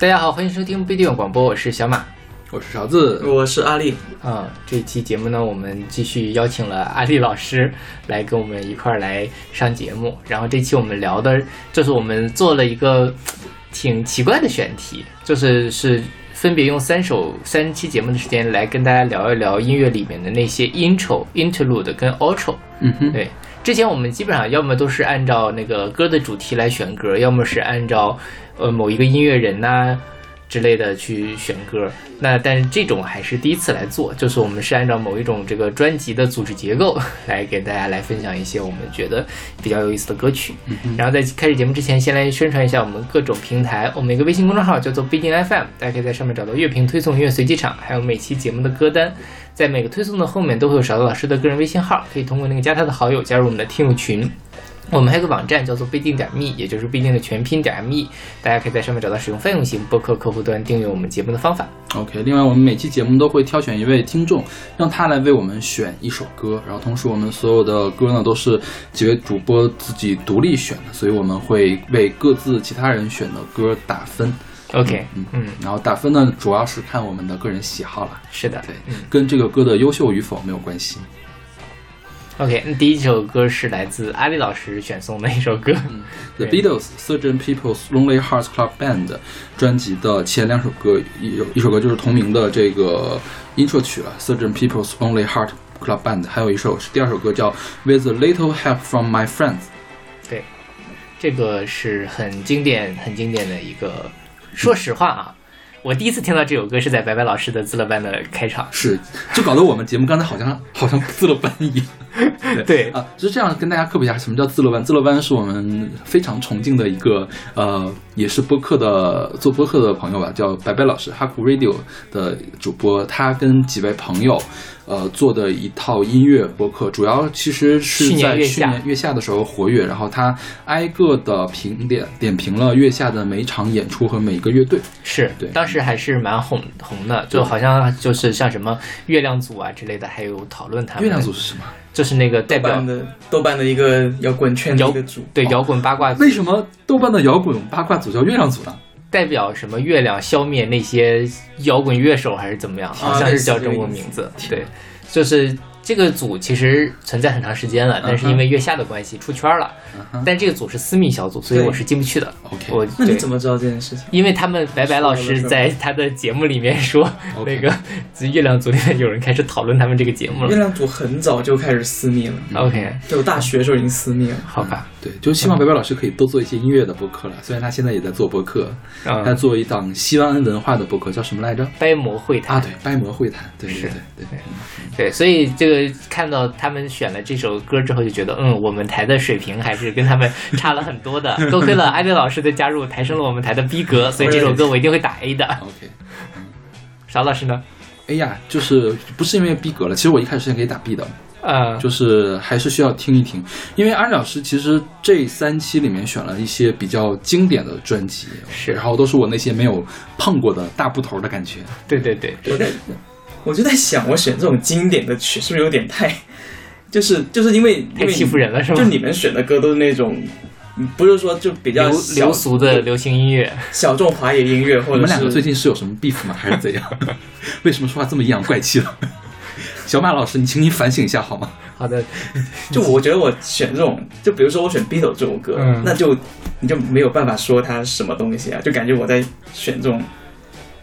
大家好，欢迎收听不一定广播，我是小马，我是勺子，我是阿丽。啊，这一期节目呢，我们继续邀请了阿丽老师来跟我们一块儿来上节目。然后这期我们聊的，就是我们做了一个挺奇怪的选题，就是是分别用三首三期节目的时间来跟大家聊一聊音乐里面的那些 intro、interlude 跟 outro。嗯哼，对，之前我们基本上要么都是按照那个歌的主题来选歌，要么是按照呃某一个音乐人呐、之类的去选歌。那但是这种还是第一次来做，就是我们是按照某一种这个专辑的组织结构来给大家来分享一些我们觉得比较有意思的歌曲。然后在开始节目之前，先来宣传一下我们各种平台。我们一个微信公众号叫做不一定 FM，大家可以在上面找到乐评推送、音乐随机场，还有每期节目的歌单。在每个推送的后面都会有勺子老师的个人微信号，可以通过那个加他的好友加入我们的听友群。我们还有个网站叫做必定点 me，也就是必定的全拼点 me，大家可以在上面找到使用泛用型播客客户端订阅我们节目的方法。OK，另外我们每期节目都会挑选一位听众，让他来为我们选一首歌，然后同时我们所有的歌呢都是几位主播自己独立选的，所以我们会为各自其他人选的歌打分。OK，嗯嗯，然后打分呢主要是看我们的个人喜好了，是的，对嗯，跟这个歌的优秀与否没有关系。OK，那第一首歌是来自阿丽老师选送的一首歌，The beatles's urgent Pepper's Lonely Hearts Club Band 专辑的前两首歌，一有一首歌就是同名的这个 intro 曲了，Sgt. Pepper's Lonely Heart Club Band，还有一首是第二首歌叫 With a Little Help from My Friends。对，这个是很经典、很经典的一个。说实话啊，我第一次听到这首歌是在白白老师的自乐班的开场。是，就搞得我们节目刚才好像好像自乐班一样。对，啊，就是这样跟大家科普一下什么叫自乐班。自乐班是我们非常崇敬的一个呃，也是播客的做播客的朋友吧，叫白白老师，哈库 Radio 的主播，他跟几位朋友。呃，做的一套音乐播客，主要其实是去年在去年月下的时候活跃，然后他挨个的评点点评了月下的每一场演出和每一个乐队。是对当时还是蛮红红的，就好像就是像什么月亮组啊之类的，还有讨论他们。月亮组是什么？就是那个代表豆瓣的豆瓣的一个摇滚圈的一个组，对摇滚八卦组为什么豆瓣的摇滚八卦组叫月亮组呢？代表什么月亮消灭那些摇滚乐手还是怎么样？好像是叫中国名字。对，就是这个组其实存在很长时间了，但是因为月下的关系出圈了。但这个组是私密小组，所以我是进不去的。OK 我那你怎么知道这件事情？因为他们白白老师在他的节目里面说，那个月亮组里面有人开始讨论他们这个节目了。月亮组很早就开始私密了，OK，就我大学的时候已经私密了。好吧，对，就希望白白老师可以多做一些音乐的播客了。虽然他现在也在做播客，他嗯，做一档西安文化的播客，叫什么来着？掰膜会谈啊，对，掰膜会谈，对对是对对对。对，所以这个看到他们选了这首歌之后，就觉得，嗯，我们台的水平还是跟他们差了很多的。多亏了艾丽老师的加入，抬升了我们台的逼格，所以这首歌我一定会打 A 的。OK，邵老师呢？哎呀，就是不是因为逼格了，其实我一开始是给打 B 的，呃，就是还是需要听一听，因为安老师其实这三期里面选了一些比较经典的专辑，是然后都是我那些没有碰过的大部头的感觉。对对对，我在我就在想，我选这种经典的曲是不是有点太，就是就是因为因为太欺负人了是吗就你们选的歌都是那种。嗯不是说就比较流流俗的流行音乐，小众华语音乐，或者你们两个最近是有什么 beef 吗？还是怎样？为什么说话这么阴阳怪气的？小马老师，你请你反省一下好吗？好的，就我觉得我选这种，就比如说我选 Beatles 这首歌，嗯那就你就没有办法说它什么东西啊，就感觉我在选这种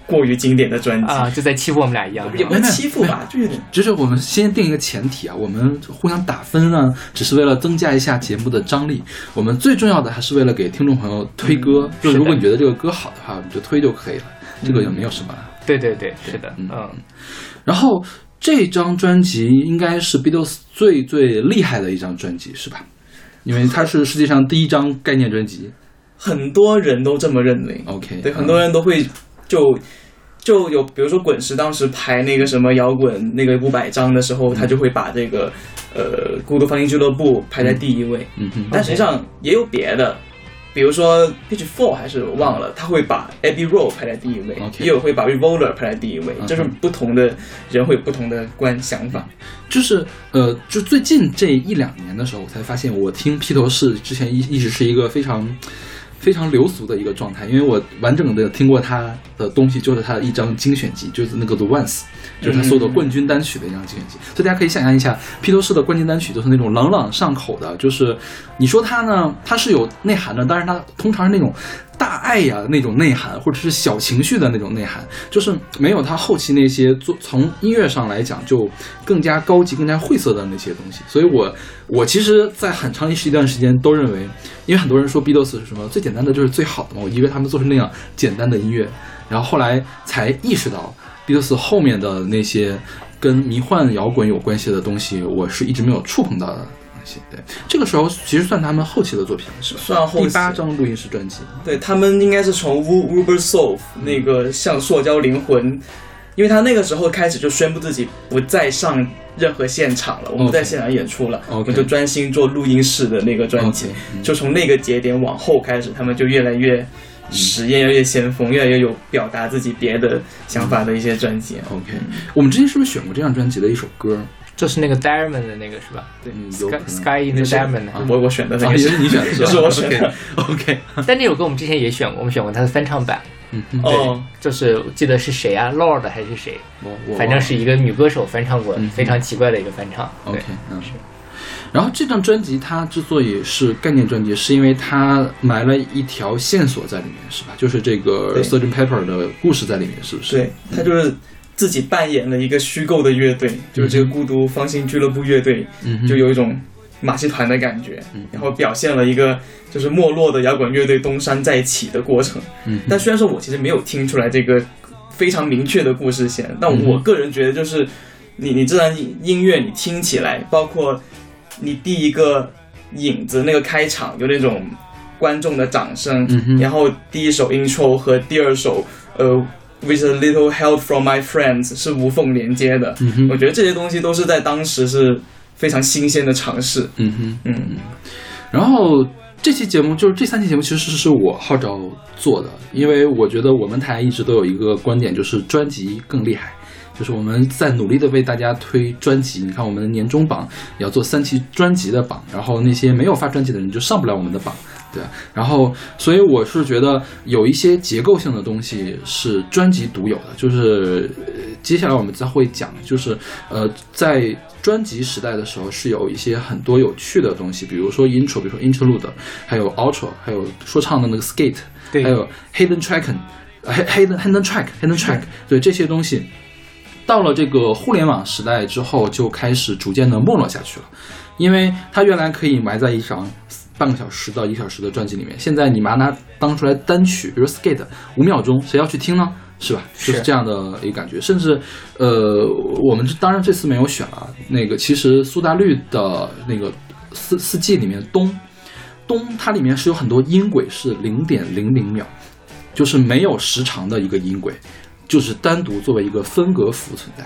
过于经典的专辑，啊，就在欺负我们俩一样，也不是欺负吧，就有点就是我们先定一个前提啊，我们互相打分呢，只是为了增加一下节目的张力。我们最重要的还是为了给听众朋友推歌。就如果你觉得这个歌好的话，我们就推就可以了，这个也没有什么了。对对对，是的，嗯嗯，然后这张专辑应该是 Beatles 最最厉害的一张专辑，是吧？因为它是世界上第一张概念专辑。很多人都这么认为。OK，对，嗯很多人都会就就有，比如说滚石当时排那个什么摇滚那个五百张的时候，他就会把这个呃孤独放映俱乐部排在第一位。嗯嗯，但实际上也有别的，比如说 Pitch Four 还是我忘了，他会把 Abbey Road 排在第一位也有会把 Revolver 排在第一位就是不同的人会有不同的观想法。就是呃，就最近这一两年的时候，我才发现我听披头士之前一一直是一个非常非常流俗的一个状态，因为我完整的听过他的东西，就是他的一张精选集，就是那个 The Ones，就是他所有的冠军单曲的一张精选集。所以大家可以想象一下，披头士的冠军单曲都是那种朗朗上口的，就是你说它呢，它是有内涵的，但是它通常是那种大爱呀那种内涵，或者是小情绪的那种内涵，就是没有他后期那些做从音乐上来讲就更加高级、更加晦涩的那些东西。所以我我其实，在很长一一段时间都认为，因为很多人说 Beatles 是什么最简单的就是最好的嘛，我以为他们做成那样简单的音乐，然后后来才意识到 Beatles 后面的那些跟迷幻摇滚有关系的东西，我是一直没有触碰到的。对，这个时候其实算他们后期的作品是吧？算后第八张录音室专辑。对他们应该是从 Rubber Soul 那个像塑胶灵魂，因为他那个时候开始就宣布自己不再上任何现场了，我们不在现场演出了，我们就专心做录音室的那个专辑。就从那个节点往后开始，他们就越来越实验，越来越先锋，越来越有表达自己别的想法的一些专辑。OK，我们之前是不是选过这张专辑的一首歌？就是那个 Diamond 的那个是吧？对，Sky Sky in the Diamond。我我选的那个也是你选的，也 是我选的。OK。但那首歌我们之前也选过，我们选过它的翻唱版。嗯哦，就是记得是谁啊？Lord 还是谁？反正是一个女歌手翻唱过，非常奇怪的一个翻唱。OK，嗯是。然后这张专辑它之所以是概念专辑，是因为它埋了一条线索在里面，是吧？就是这个 Sgt. Pepper 的故事在里面，是不是？对，它就是。自己扮演了一个虚构的乐队，就是这个孤独方心俱乐部乐队，就有一种马戏团的感觉，然后表现了一个就是没落的摇滚乐队东山再起的过程。但虽然说我其实没有听出来这个非常明确的故事线，但我个人觉得就是你你这段音乐你听起来，包括你第一个影子那个开场有那种观众的掌声，然后第一首 intro 和第二首呃。With a little help from my friends 是无缝连接的，我觉得这些东西都是在当时是非常新鲜的尝试。嗯哼，嗯。然后这期节目就是这三期节目，其实是我号召做的，因为我觉得我们台一直都有一个观点，就是专辑更厉害，就是我们在努力的为大家推专辑。你看，我们的年终榜要做三期专辑的榜，然后那些没有发专辑的人就上不了我们的榜。对，然后，所以我是觉得有一些结构性的东西是专辑独有的，就是接下来我们再会讲，就是呃，在专辑时代的时候是有一些很多有趣的东西，比如说 intro，比如说 interlude，还有 outro，还有说唱的那个 skate，对，还有 hidden track，hidden hidden track，hidden track，对这些东西，到了这个互联网时代之后，就开始逐渐的没落下去了，因为它原来可以埋在一张。半个小时到一个小时的专辑里面，现在你把它当出来单曲，比如 skate 五秒钟，谁要去听呢？是吧？就是这样的一个感觉。甚至，呃，我们当然这次没有选了那个，其实苏打绿的那个四四季里面冬冬，它里面是有很多音轨是零点零零秒，就是没有时长的一个音轨，就是单独作为一个分隔符存在。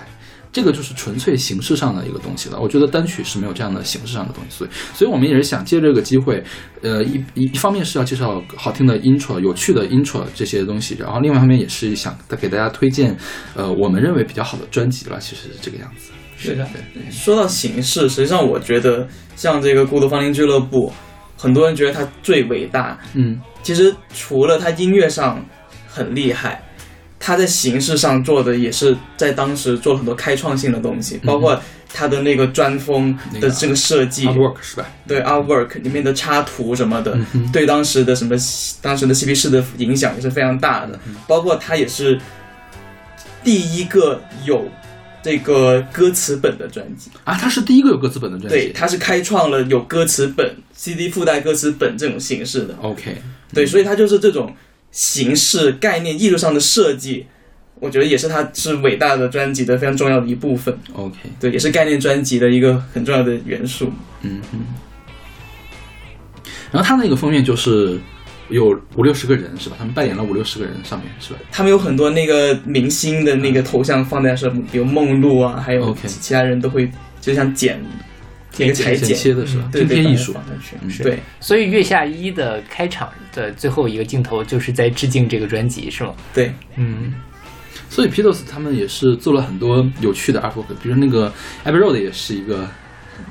这个就是纯粹形式上的一个东西了。我觉得单曲是没有这样的形式上的东西，所以，所以我们也是想借这个机会，呃，一一一方面是要介绍好听的 intro、有趣的 intro 这些东西，然后另外一方面也是想给大家推荐，呃，我们认为比较好的专辑了。其实是这个样子。是的，对。说到形式，实际上我觉得像这个孤独芳龄俱乐部，很多人觉得它最伟大。嗯，其实除了它音乐上很厉害。他在形式上做的也是在当时做了很多开创性的东西，包括他的那个专封的这个设计，artwork 是吧？对，artwork 里面的插图什么的，对当时的什么当时的嬉皮士的影响也是非常大的。包括他也是第一个有这个歌词本的专辑啊，他是第一个有歌词本的专辑，对，他是开创了有歌词本 CD 附带歌词本这种形式的。OK，对，所以他就是这种。形式概念艺术上的设计，我觉得也是它是伟大的专辑的非常重要的一部分。OK，对，也是概念专辑的一个很重要的元素。嗯嗯。然后它那个封面就是有五六十个人是吧？他们扮演了五六十个人上面是吧？他们有很多那个明星的那个头像放在上面，比如梦露啊，还有其他人都会就像剪。一个裁剪的是吧？对片艺术，对。所以月下一的开场的最后一个镜头就是在致敬这个专辑，是吗？对，嗯。所以 p e t e s 他们也是做了很多有趣的 artwork，比如那个 Abbey Road 也是一个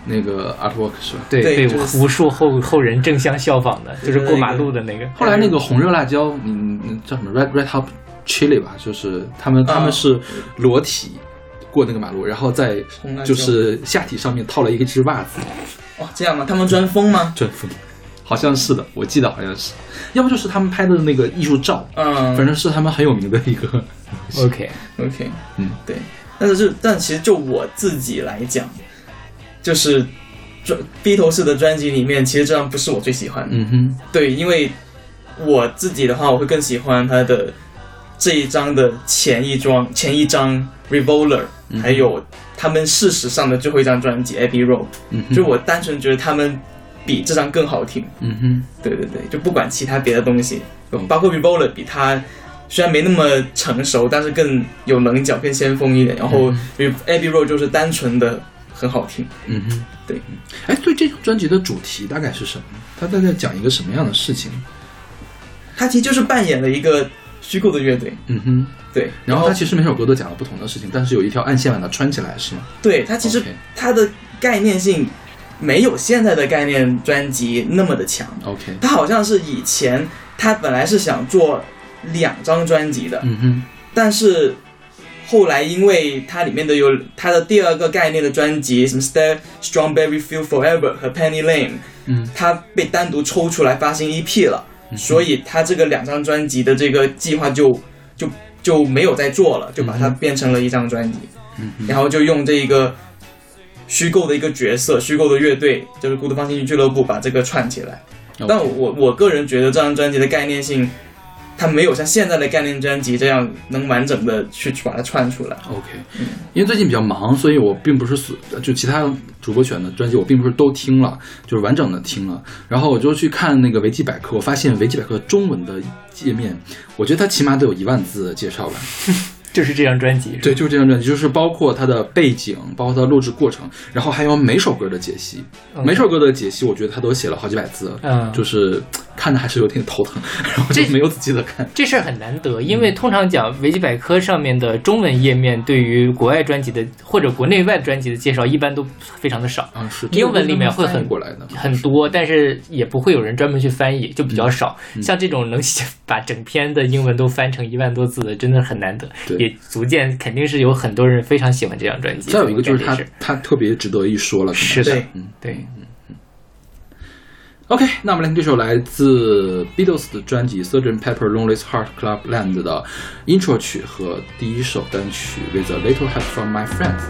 那个 artwork 是吧？对，被无数后后人争相效仿的，就是过马路的那个。后来那个红热辣椒，嗯，嗯叫什么 red red hot chili 吧，就是他们他们是裸体过那个马路，然后在就是下体上面套了一个只袜子，哇，这样吗？他们钻风吗？钻风，好像是的，我记得好像是，要不就是他们拍的那个艺术照，嗯，反正是他们很有名的一个，OK，OK，嗯，对。但是就但其实就我自己来讲，就是专 Beatles 的专辑里面，其实这张不是我最喜欢的。嗯哼，对，因为我自己的话，我会更喜欢他的这一张的前一张前一张 Revolver，、还有他们事实上的最后一张专辑 Abbey Road，、嗯，就我单纯觉得他们比这张更好听。嗯哼，对对对，就不管其他别的东西，包括 Revolver 比他虽然没那么成熟，但是更有棱角，更先锋一点。然后 Abbey Road 就是单纯的很好听。嗯哼，对。哎，对这张专辑的主题大概是什么？他大概讲一个什么样的事情？他其实就是扮演了一个虚构的乐队，嗯哼，对。然后他其实每首歌都讲了不同的事情，但是有一条暗线把它穿起来，是吗？对他其实他的概念性没有现在的概念专辑那么的强。OK，他好像是以前他本来是想做两张专辑的，嗯哼，但是后来因为它里面的有它的第二个概念的专辑，什么 Stay Strawberry Field Forever 和 Penny Lane，嗯，它被单独抽出来发行 EP 了，所以他这个两张专辑的这个计划就就就没有再做了，就把它变成了一张专辑，嗯然后就用这一个虚构的一个角色，虚构的乐队，就是孤独方兴俱乐部，把这个串起来。但我我个人觉得这张专辑的概念性，它没有像现在的概念专辑这样能完整的去去把它串出来。OK，因为最近比较忙，所以我并不是所就其他主播选的专辑，我并不是都听了，就是完整的听了。然后我就去看那个维基百科，我发现维基百科中文的界面，我觉得它起码得有一万字的介绍吧。就是这张专辑。对，就是这张专辑，就是包括它的背景，包括它的录制过程，然后还有每首歌的解析。嗯每首歌的解析，我觉得他都写了好几百字，嗯就是看的还是有点头疼，然后就没有仔细的看。这事儿很难得，因为通常讲维基百科上面的中文页面对于国外专辑的或者国内外专辑的介绍，一般都非常的少。嗯，是英文里面会很过来的，很多，但是也不会有人专门去翻译，就比较少。像这种能写 把整篇的英文都翻成一万多字的，真的很难得，对也逐渐肯定是有很多人非常喜欢这张专辑。再有一个就是他他特别值得一说了，是的对，嗯。嗯，OK，那我们来听这首来自 Beatles 的专辑《Sgt. Pepper Lonely Heart Club Land》的 intro 曲和第一首单曲《With a Little Help from My Friends》。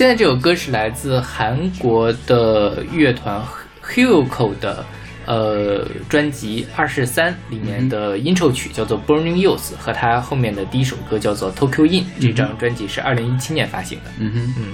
现在这首歌是来自韩国的乐团 Hyuko 的呃专辑二十三里面的 intro 曲叫做 Burning Youth，和他后面的第一首歌叫做 Tokyo In。这张专辑是二零一七年发行的。嗯哼，嗯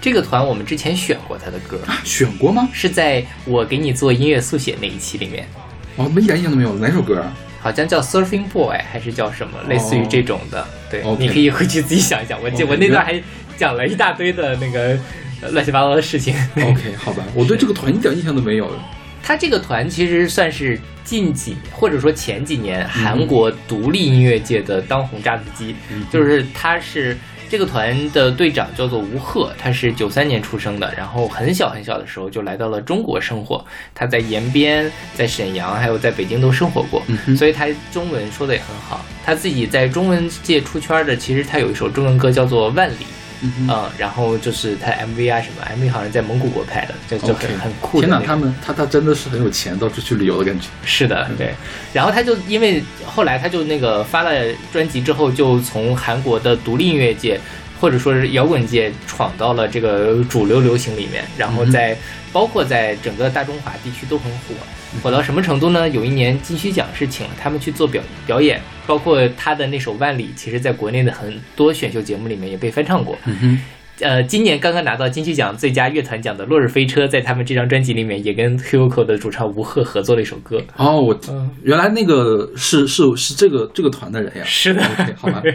这个团我们之前选过他的歌，选过吗？是在我给你做音乐速写那一期里面。哦，我一点印象都没有。哪首歌啊？好像叫 Surfing Boy 还是叫什么，类似于这种的。对你可以回去自己想一想。我记我那段还讲了一大堆的那个呃乱七八糟的事情。OK，好吧，我对这个团一点印象都没有。他这个团其实算是近几或者说前几嗯年韩国独立音乐界的当红炸子鸡，就是他是。这个团的队长叫做吴赫，他是九三年出生的，然后很小很小的时候就来到了中国生活。他在延边、在沈阳还有在北京都生活过，所以他中文说的也很好。他自己在中文界出圈的，其实他有一首中文歌叫做《万里》，嗯嗯，然后就是他 MV 啊什么，MV 好像在蒙古国拍的，就就很很酷的天哪，他们他他真的是很有钱，到处去旅游的感觉。是的，对。然后他就因为后来他就那个发了专辑之后，就从韩国的独立音乐界或者说是摇滚界闯到了这个主流流行里面，然后在包括在整个大中华地区都很火。火到什么程度呢？有一年金曲奖是请了他们去做表表演，包括他的那首《万里》，其实在国内的很多选秀节目里面也被翻唱过。嗯哼，呃，今年刚刚拿到金曲奖最佳乐团奖的《落日飞车》，在他们这张专辑里面也跟 Hyuko 的主唱吴赫合作了一首歌。哦，我嗯，原来那个是是是这个这个团的人呀。是的 OK，好吧。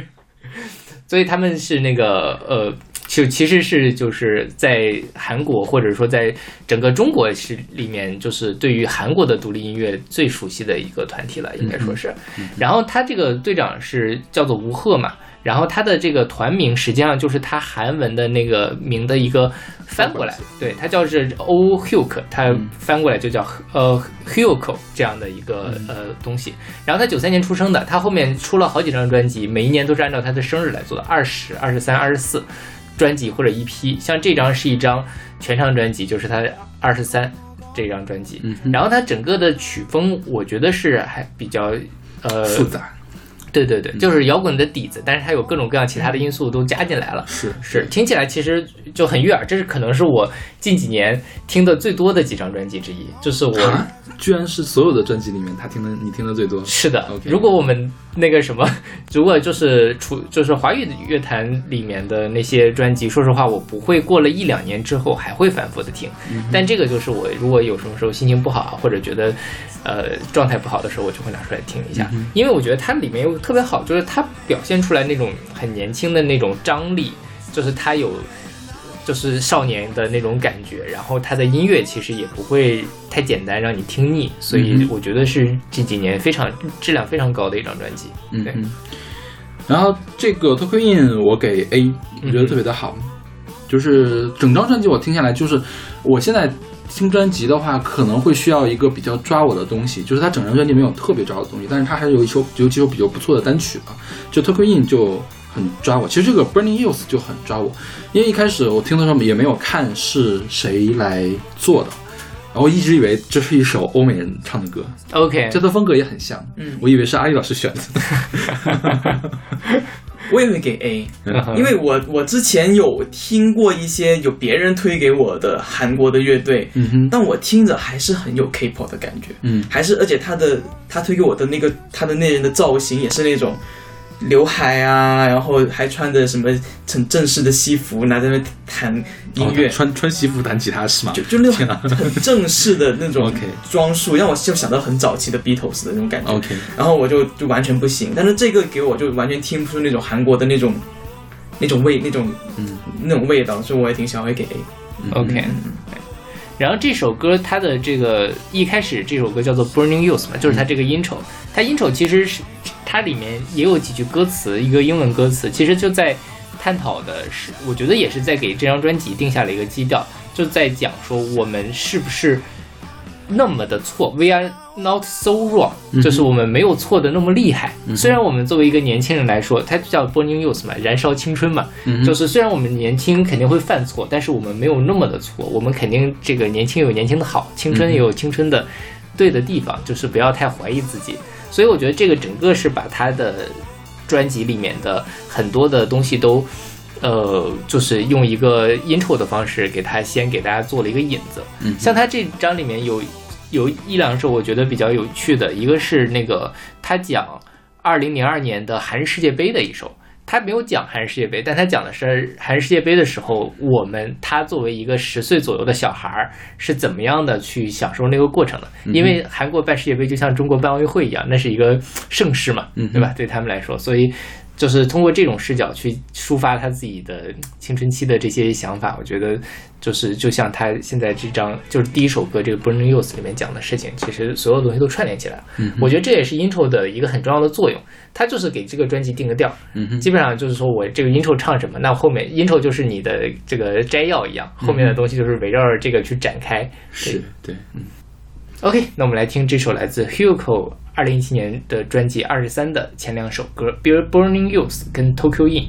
所以他们是那个呃，就其实是就是在韩国或者说在整个中国是里面，就是对于韩国的独立音乐最熟悉的一个团体了，应该说是。然后他这个队长是叫做吴赫嘛。然后他的这个团名实际上就是他韩文的那个名的一个翻过来，对，他叫是 O Hyuk，他翻过来就叫呃 Hyuko 这样的一个呃东西。然后他九三年出生的，他后面出了好几张专辑，每一年都是按照他的生日来做的，二十二十三、二十四专辑或者一批。像这张是一张全长专辑，就是他二十三这张专辑。然后他整个的曲风，我觉得是还比较呃复杂对对对，就是摇滚的底子，但是它有各种各样其他的因素都加进来了。是是，听起来其实就很悦耳，这是可能是我近几年听的最多的几张专辑之一。就是我，啊，居然是所有的专辑里面他听的你听的最多。是的如果我们那个什么，如果就是除就是华语乐坛里面的那些专辑，说实话，我不会过了一两年之后还会反复的听。但这个就是我如果有什么时候心情不好啊，或者觉得呃状态不好的时候，我就会拿出来听一下，因为我觉得它里面有特别好，就是它表现出来那种很年轻的那种张力，就是它有。就是少年的那种感觉，然后他的音乐其实也不会太简单让你听腻，所以我觉得是这几年非常质量非常高的一张专辑。对，嗯对。然后这个 Tokyo In 我给 A，我觉得特别的好，就是整张专辑我听下来，就是我现在听专辑的话，可能会需要一个比较抓我的东西，就是它整张专辑没有特别抓我的东西，但是它还是有一首有几首比较不错的单曲吧，就 Tokyo In 就很抓我。其实这个 Burning Youth 就很抓我，因为一开始我听的时候也没有看是谁来做的。然后一直以为这是一首欧美人唱的歌，OK，这的风格也很像。嗯我以为是阿丽老师选的。我也会给 A，因为我我之前有听过一些有别人推给我的韩国的乐队，嗯哼，但我听着还是很有 K-pop 的感觉，嗯还是而且他的他推给我的那个他的那人的造型也是那种刘海啊，然后还穿着什么很正式的西服，拿在那弹音乐，哦穿穿西服弹吉他是吗？就就那种很正式的那种 OK 装束，让我就想到很早期的 Beatles 的那种感觉。OK，然后我就就完全不行，但是这个给我就完全听不出那种韩国的那种那种味那种嗯。那种味道，所以我也挺想会给。A。OK，然后这首歌它的这个一开始这首歌叫做 Burning Youth 嘛，就是它这个 intro，它 intro 其实是它里面也有几句歌词，一个英文歌词，其实就在探讨的是，我觉得也是在给这张专辑定下了一个基调，就在讲说我们是不是那么的错，We are not so wrong，就是我们没有错的那么厉害。虽然我们作为一个年轻人来说，它叫 Burning Youth 嘛，燃烧青春嘛，嗯就是虽然我们年轻肯定会犯错，但是我们没有那么的错，我们肯定这个年轻有年轻的好，青春也有青春的对的地方，就是不要太怀疑自己。所以我觉得这个整个是把他的专辑里面的很多的东西都呃，就是用一个 intro 的方式给他先给大家做了一个引子。嗯像他这张里面有有一两首我觉得比较有趣的，一个是那个他讲二零零二年的韩日世界杯的一首。他没有讲韩日世界杯，但他讲的是韩日世界杯的时候，我们他作为一个十岁左右的小孩儿是怎么样的去享受那个过程的？因为韩国办世界杯就像中国办奥运会一样，那是一个盛世嘛，对吧？对他们来说，所以就是通过这种视角去抒发他自己的青春期的这些想法，我觉得就是就像他现在这张就是第一首歌这个《Burning Youth》里面讲的事情，其实所有东西都串联起来了。嗯我觉得这也是 intro 的一个很重要的作用，它就是给这个专辑定个调。嗯基本上就是说我这个 intro 唱什么，那后面 intro 就是你的这个摘要一样，后面的东西就是围绕着这个去展开。是对，嗯 OK，那我们来听这首来自 Hugo 二零一七年的专辑《二十三》的前两首歌《Be Burning Youth》跟《Tokyo In》。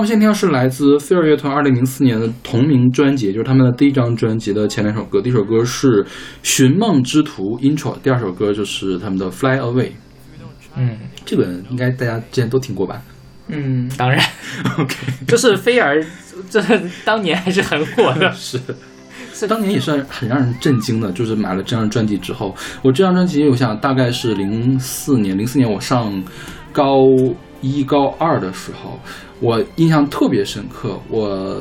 们现在是来自飞儿乐团二零零四年的同名专辑，就是他们的第一张专辑的前两首歌。第一首歌是《寻梦之途》（Intro），第二首歌就是他们的《Fly Away》。嗯，这个应该大家之前都听过吧嗯，当然，？OK，就是飞儿，这当年还是很火的。是。当年也是很让人震惊的，就是买了这张专辑之后，我这张专辑我想大概是零四年，零四年我上高一高二的时候，我印象特别深刻。我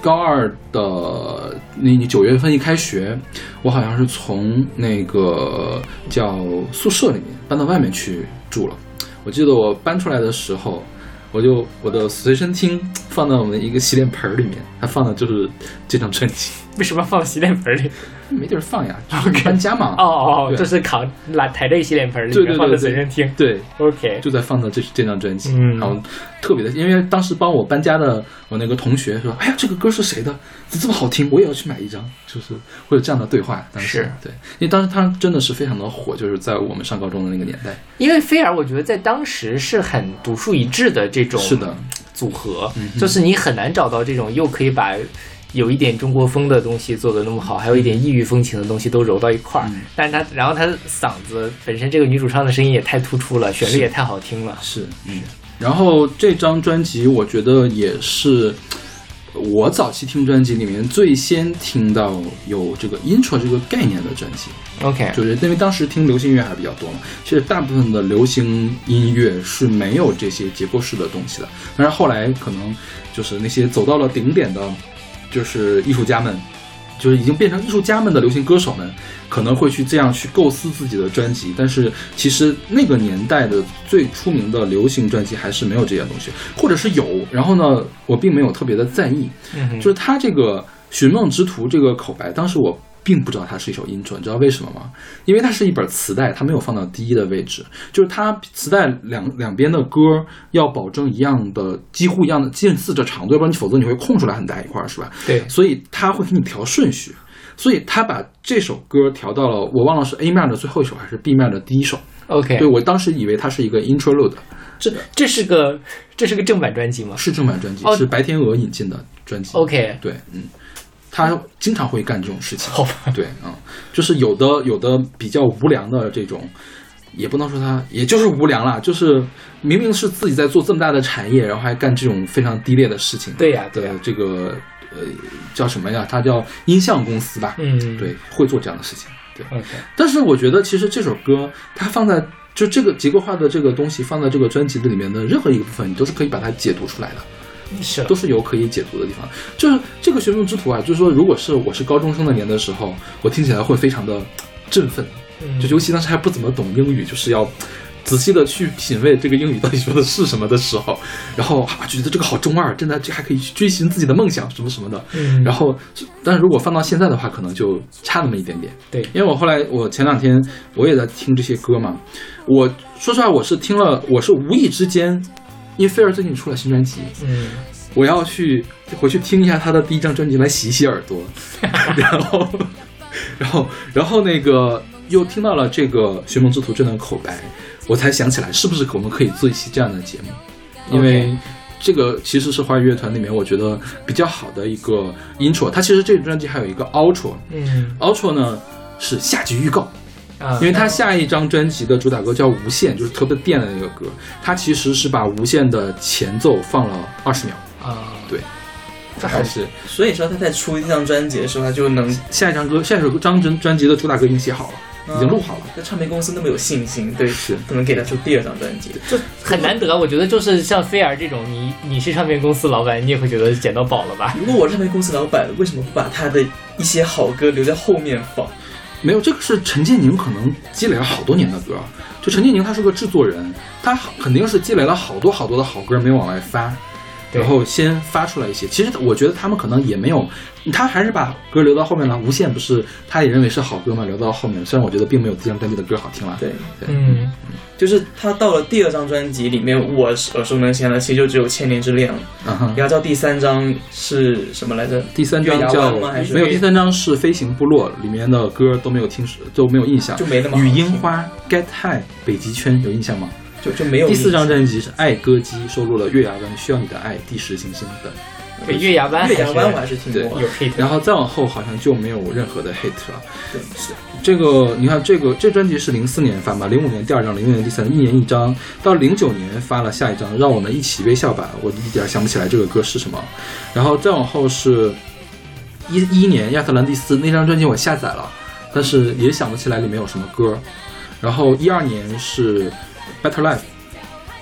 高二的那九月份一开学，我好像是从那个叫宿舍里面搬到外面去住了。我记得我搬出来的时候，我就我的随身听放在我们一个洗脸盆里面，它放的就是这张专辑，为什么放洗脸盆里？没地儿放呀，就是搬家嘛。哦哦哦，对这是扛拿抬着一洗脸盆里面放的对随身听。对，OK，就在放的这这张专辑，嗯然后特别的，因为当时帮我搬家的我那个同学说：“哎呀，这个歌是谁的？怎么这么好听？我也要去买一张。”就是会有这样的对话。当时是对，因为当时他真的是非常的火，就是在我们上高中的那个年代。因为菲儿，我觉得在当时是很独树一帜的这种是的，组合，嗯就是你很难找到这种又可以把有一点中国风的东西做的那么好，还有一点异域风情的东西都揉到一块儿。嗯但是她，然后她的嗓子本身这个女主唱的声音也太突出了，旋律也太好听了。是，嗯。然后这张专辑，我觉得也是我早期听专辑里面最先听到有这个 intro 这个概念的专辑。OK，就是因为当时听流行音乐还比较多嘛，其实大部分的流行音乐是没有这些结构式的东西的。但是后来可能就是那些走到了顶点的，就是艺术家们，就是已经变成艺术家们的流行歌手们，可能会去这样去构思自己的专辑。但是其实那个年代的最出名的流行专辑还是没有这些东西，或者是有，然后呢，我并没有特别的在意。嗯，就是他这个《寻梦之途》这个口白，当时我并不知道它是一首 intro，你知道为什么吗？因为它是一本磁带，它没有放到第一的位置，就是它磁带两两边的歌要保证一样的，几乎一样的近似的长度，要不然你否则你会空出来很大一块，是吧？对，所以他会给你调顺序，所以他把这首歌调到了我忘了是 A 面的最后一首还是 B 面的第一首。OK，对我当时以为它是一个 interlude，这这是个这是个正版专辑吗是正版专辑，是白天鹅引进的专辑。？OK，对，嗯，他经常会干这种事情。好吧，对，嗯，就是有的有的比较无良的这种，也不能说他，也就是无良啦，就是明明是自己在做这么大的产业，然后还干这种非常低劣的事情。对呀对这个呃叫什么呀？他叫音像公司吧？嗯，对，会做这样的事情。对但是我觉得其实这首歌它放在就这个结构化的这个东西放在这个专辑的里面的任何一个部分，你都是可以把它解读出来的。是都是有可以解读的地方。就是这个《寻梦之途》啊，就是说，如果是我是高中生的年的时候，我听起来会非常的振奋，嗯就尤其当时还不怎么懂英语，就是要仔细的去品味这个英语到底说的是什么的时候，然后啊，觉得这个好中二，真的这还可以去追寻自己的梦想什么什么的。嗯然后，但是如果放到现在的话，可能就差那么一点点。对因为我后来我前两天我也在听这些歌嘛，我说实话，我是听了，我是无意之间，因为菲儿最近出了新专辑，嗯。我要去回去听一下他的第一张专辑来洗洗耳朵，然后，然后，然后那个又听到了这个《寻梦之途》这段口白，我才想起来是不是我们可以做一期这样的节目，因为这个其实是华语乐团里面我觉得比较好的一个 intro，它其实这个专辑还有一个嗯。呢是下集预告。啊，因为他下一张专辑的主打歌叫《无限》，就是特别电的那个歌，他其实是把《无限》的前奏放了二十秒。啊，对，这还是所以说他在出一张专辑的时候，他就能下一张歌，下一首张专专辑的主打歌已经写好了，已经录好了。在唱片公司那么有信心，对，是可能给他出第二张专辑。就很难得。我觉得就是像菲儿这种，你你是唱片公司老板，你也会觉得捡到宝了吧？如果我是唱片公司老板，为什么不把他的一些好歌留在后面放？没有，这个是陈建宁可能积累了好多年的歌。就陈建宁他是个制作人，他肯定是积累了好多好多的好歌没有往外发，然后先发出来一些。其实我觉得他们可能也没有，他还是把歌留到后面了。无限不是他也认为是好歌嘛，留到后面。虽然我觉得并没有第一张专辑的歌好听了。对，对嗯，就是他到了第二张专辑里面，我耳熟能详的其实就只有《千年之恋》了。嗯哼。然后到第三张是什么来着？第三张叫吗？还是没有，第三张是《飞行部落》，里面的歌都没有听，都没有印象。就没那么好雨樱花、Get High、北极圈有印象吗？就就没有第四张专辑是《爱歌姬》，收录了《月牙湾》《需要你的爱》《第十行星》等。对，月牙湾月牙湾我还还是听过。有 hit，然后再往后好像就没有任何的 hit 了。对，这个你看，这个这专辑是零四年发嘛，零五年第二张，零六年第三，一年一张，到零九年发了下一张，让我们一起微笑吧。我一点儿想不起来这个歌是什么。然后再往后是一一年亚特兰蒂斯那张专辑我下载了，但是也想不起来里面有什么歌。然后一二年是 Better Life。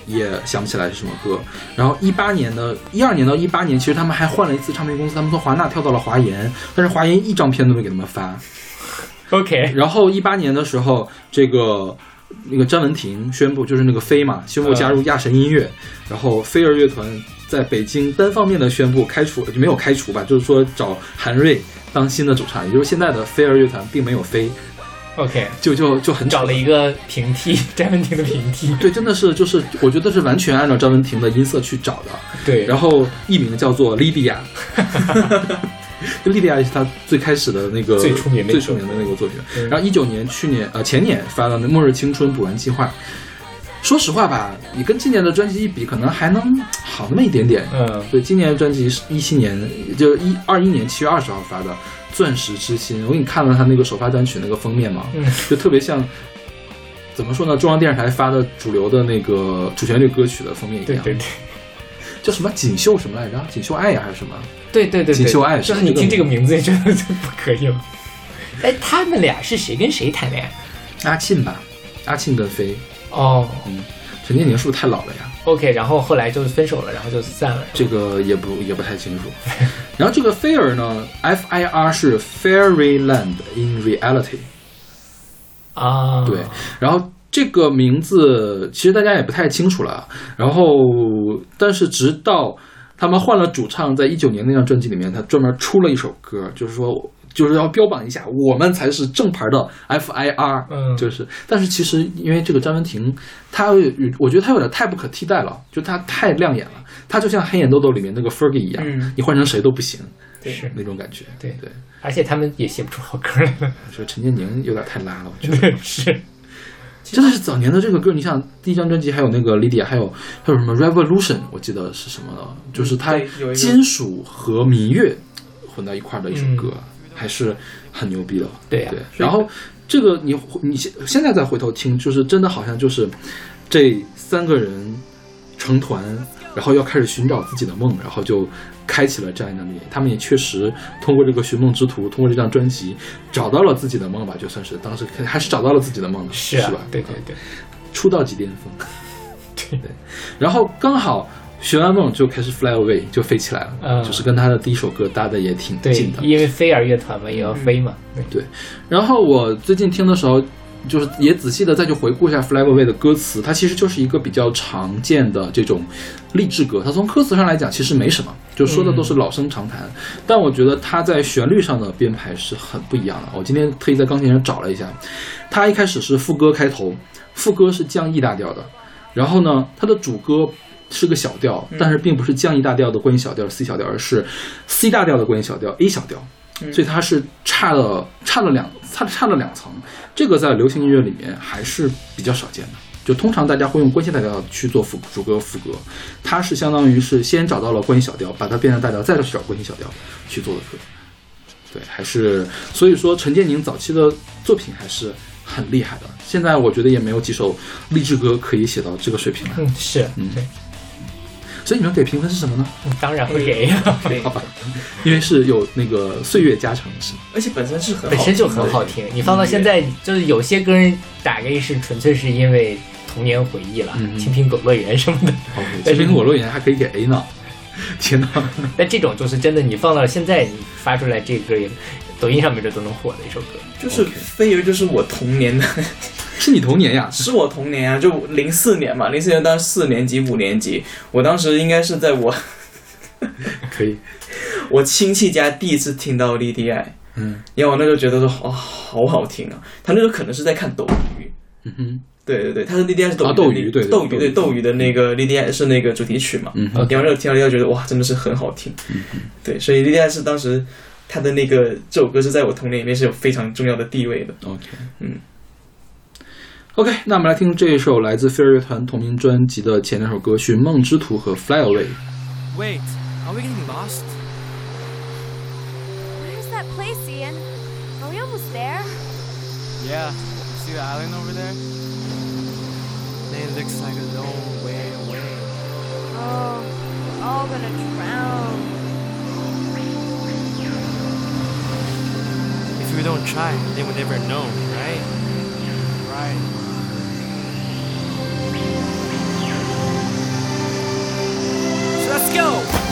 也想不起来是什么歌，然后一八年的，一二年到一八年，其实他们还换了一次唱片公司，他们从华纳跳到了华研，但是华研一张片都没给他们发，OK，然后一八年的时候，这个那个詹雯婷宣布，就是那个飞嘛，宣布加入亚神音乐，然后飞儿乐团在北京单方面的宣布开除，就没有开除吧，就是说找韩瑞当新的主唱，也就是现在的飞儿乐团并没有飞，OK，就就就很找了一个平替，詹雯婷的平替。对，真的是就是我觉得是完全按照张文婷的音色去找的，对，然后艺名叫做莉迪亚。莉迪亚也是他最开始的那个最出名的最出名的那个作品。然后一九年、去年呃前年发了《末日青春补完计划》，说实话吧，你跟今年的专辑一比，可能还能好那么一点点。嗯，对，今年的专辑是一七年，就一二一年七月二十号发的《钻石之心》，我给你看了他那个首发单曲那个封面嘛，嗯就特别像。怎么说呢？中央电视台发的主流的那个主旋律歌曲的封面一样，对对对叫什么锦绣什么来着？锦绣爱呀、还是什么？对对对，对锦绣爱就是你听这个名字，觉得就不可以了。哎，他们俩是谁跟谁谈恋爱？阿沁吧，阿沁跟飞，哦嗯陈建宁是不是太老了呀？，OK，然后后来就分手了，然后就散了。这个也不也不太清楚。然后这个菲儿呢，F I R 是 Fairyland in Reality，啊，对，然后这个名字其实大家也不太清楚了。然后，但是直到他们换了主唱，在一九年那张专辑里面，他专门出了一首歌，就是说。就是要标榜一下，我们才是正牌的 FIR，嗯。就是，但是其实因为这个张文婷，她有我觉得她有点太不可替代了，就她太亮眼了，她就像黑眼豆豆里面那个 Fergie 一样，嗯。你换成谁都不行，对。是那种感觉。对。对，而且他们也写不出好歌来了。说陈建宁有点太拉了，我觉得。是，真的是早年的这个歌，你想第一张专辑还有那个 Lydia，还有还有什么 Revolution，我记得是什么的，就是它金属和民乐混到一块儿的一首歌，还是很牛逼的。对呀对，然后这个你你现现在再回头听，就是真的好像就是这三个人成团，然后要开始寻找自己的梦，然后就开启了这样一张专辑。他们也确实通过这个寻梦之途，通过这张专辑找到了自己的梦吧，就算是当时还是找到了自己的梦的，是啊吧？对对对，出道即巅峰。对对然后刚好学完梦就开始 fly away，就飞起来了，嗯就是跟他的第一首歌搭的也挺近的，。因为飞儿乐团嘛，也要飞嘛。对，然后我最近听的时候，就是也仔细的再去回顾一下 Fly Away 的歌词，它其实就是一个比较常见的这种励志歌。它从歌词上来讲其实没什么，就说的都是老生常谈。但我觉得它在旋律上的编排是很不一样的。我今天特意在钢琴上找了一下，它一开始是副歌开头，副歌是降 E 大调的，然后呢，它的主歌。是个小调，但是并不是降 E 大调的关音小调 C 小调，而是 C 大调的关音小调 A 小调。所以它是差了差了两差差了两层，这个在流行音乐里面还是比较少见的。就通常大家会用关系大调去做副主歌副歌，它是相当于是先找到了关系小调，把它变成大调，再去找关系小调去做的歌。对，还是所以说陈建宁早期的作品还是很厉害的。现在我觉得也没有几首励志歌可以写到这个水平了。嗯，是，对，所以你们给评分是什么呢？嗯当然会给，呀 好，吧，因为是有那个岁月加成是吗？而且本身是很好本身就很好听。你放到现在，就是有些歌打个一是纯粹是因为童年回忆了，嗯青苹果乐园》什么的。哦，这苹果乐园还可以给 A 呢，天哪！但这种就是真的，你放到现在，你发出来这个歌也，抖音上面这都能火的一首歌。就是飞儿就是我童年的，是你童年呀？是我童年啊，就零四年嘛，零四年当时四年级五年级，我当时应该是在我 可以，我亲戚家第一次听到 Lady I，嗯。因为我那时候觉得说哦好好听啊，他那时候可能是在看斗鱼。嗯哼，对对对，他是 Lady I 是斗鱼啊斗鱼对对斗鱼对斗鱼的那个 Lady I 是那个主题曲嘛，嗯。然后听完这个听到要觉得哇真的是很好听，嗯对，所以 Lady I 是当时他的那个这首歌是在我童年里面是有非常重要的地位的。，OK，嗯。OK，那我们来听这一首来自飞儿乐团同名专辑的前两首歌《寻梦之途》和《Fly Away》。 Wait, are we getting lost? Where's that place, Ian? Are we almost there? Yeah. You see the island over there? It looks like a long way away. Oh, we're all gonna drown. If we don't try, then we'll never know, right? Right. Let's go!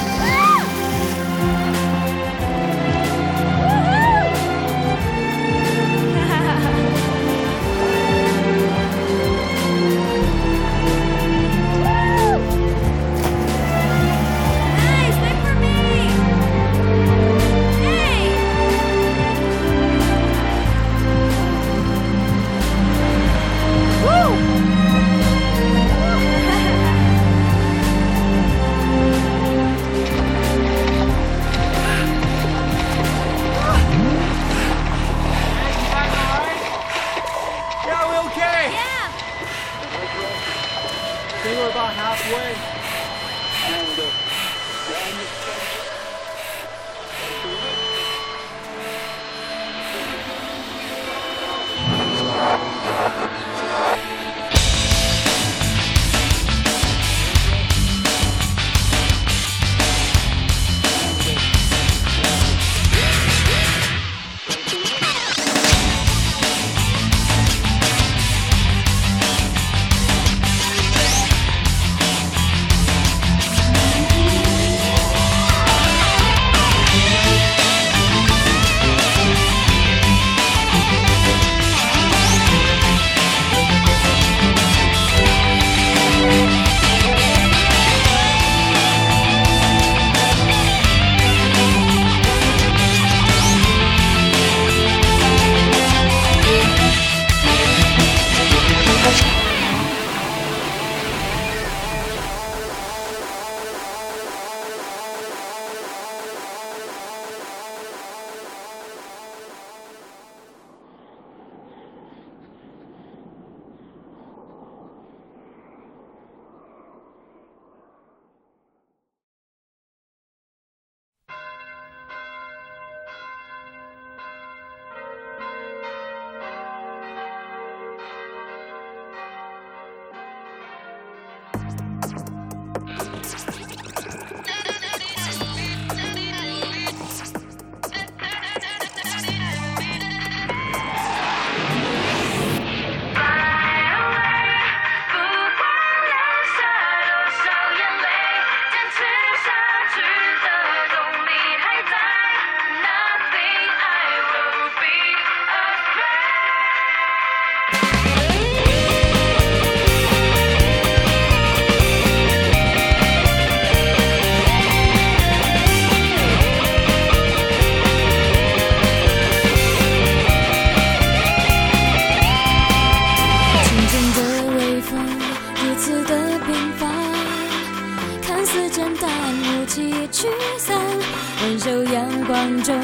中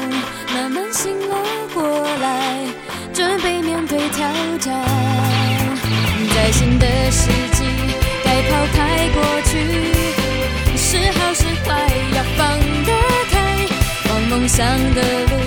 慢慢醒了过来准备面对挑战。在新的世纪该抛开过去是好是坏要放得开往梦想的路。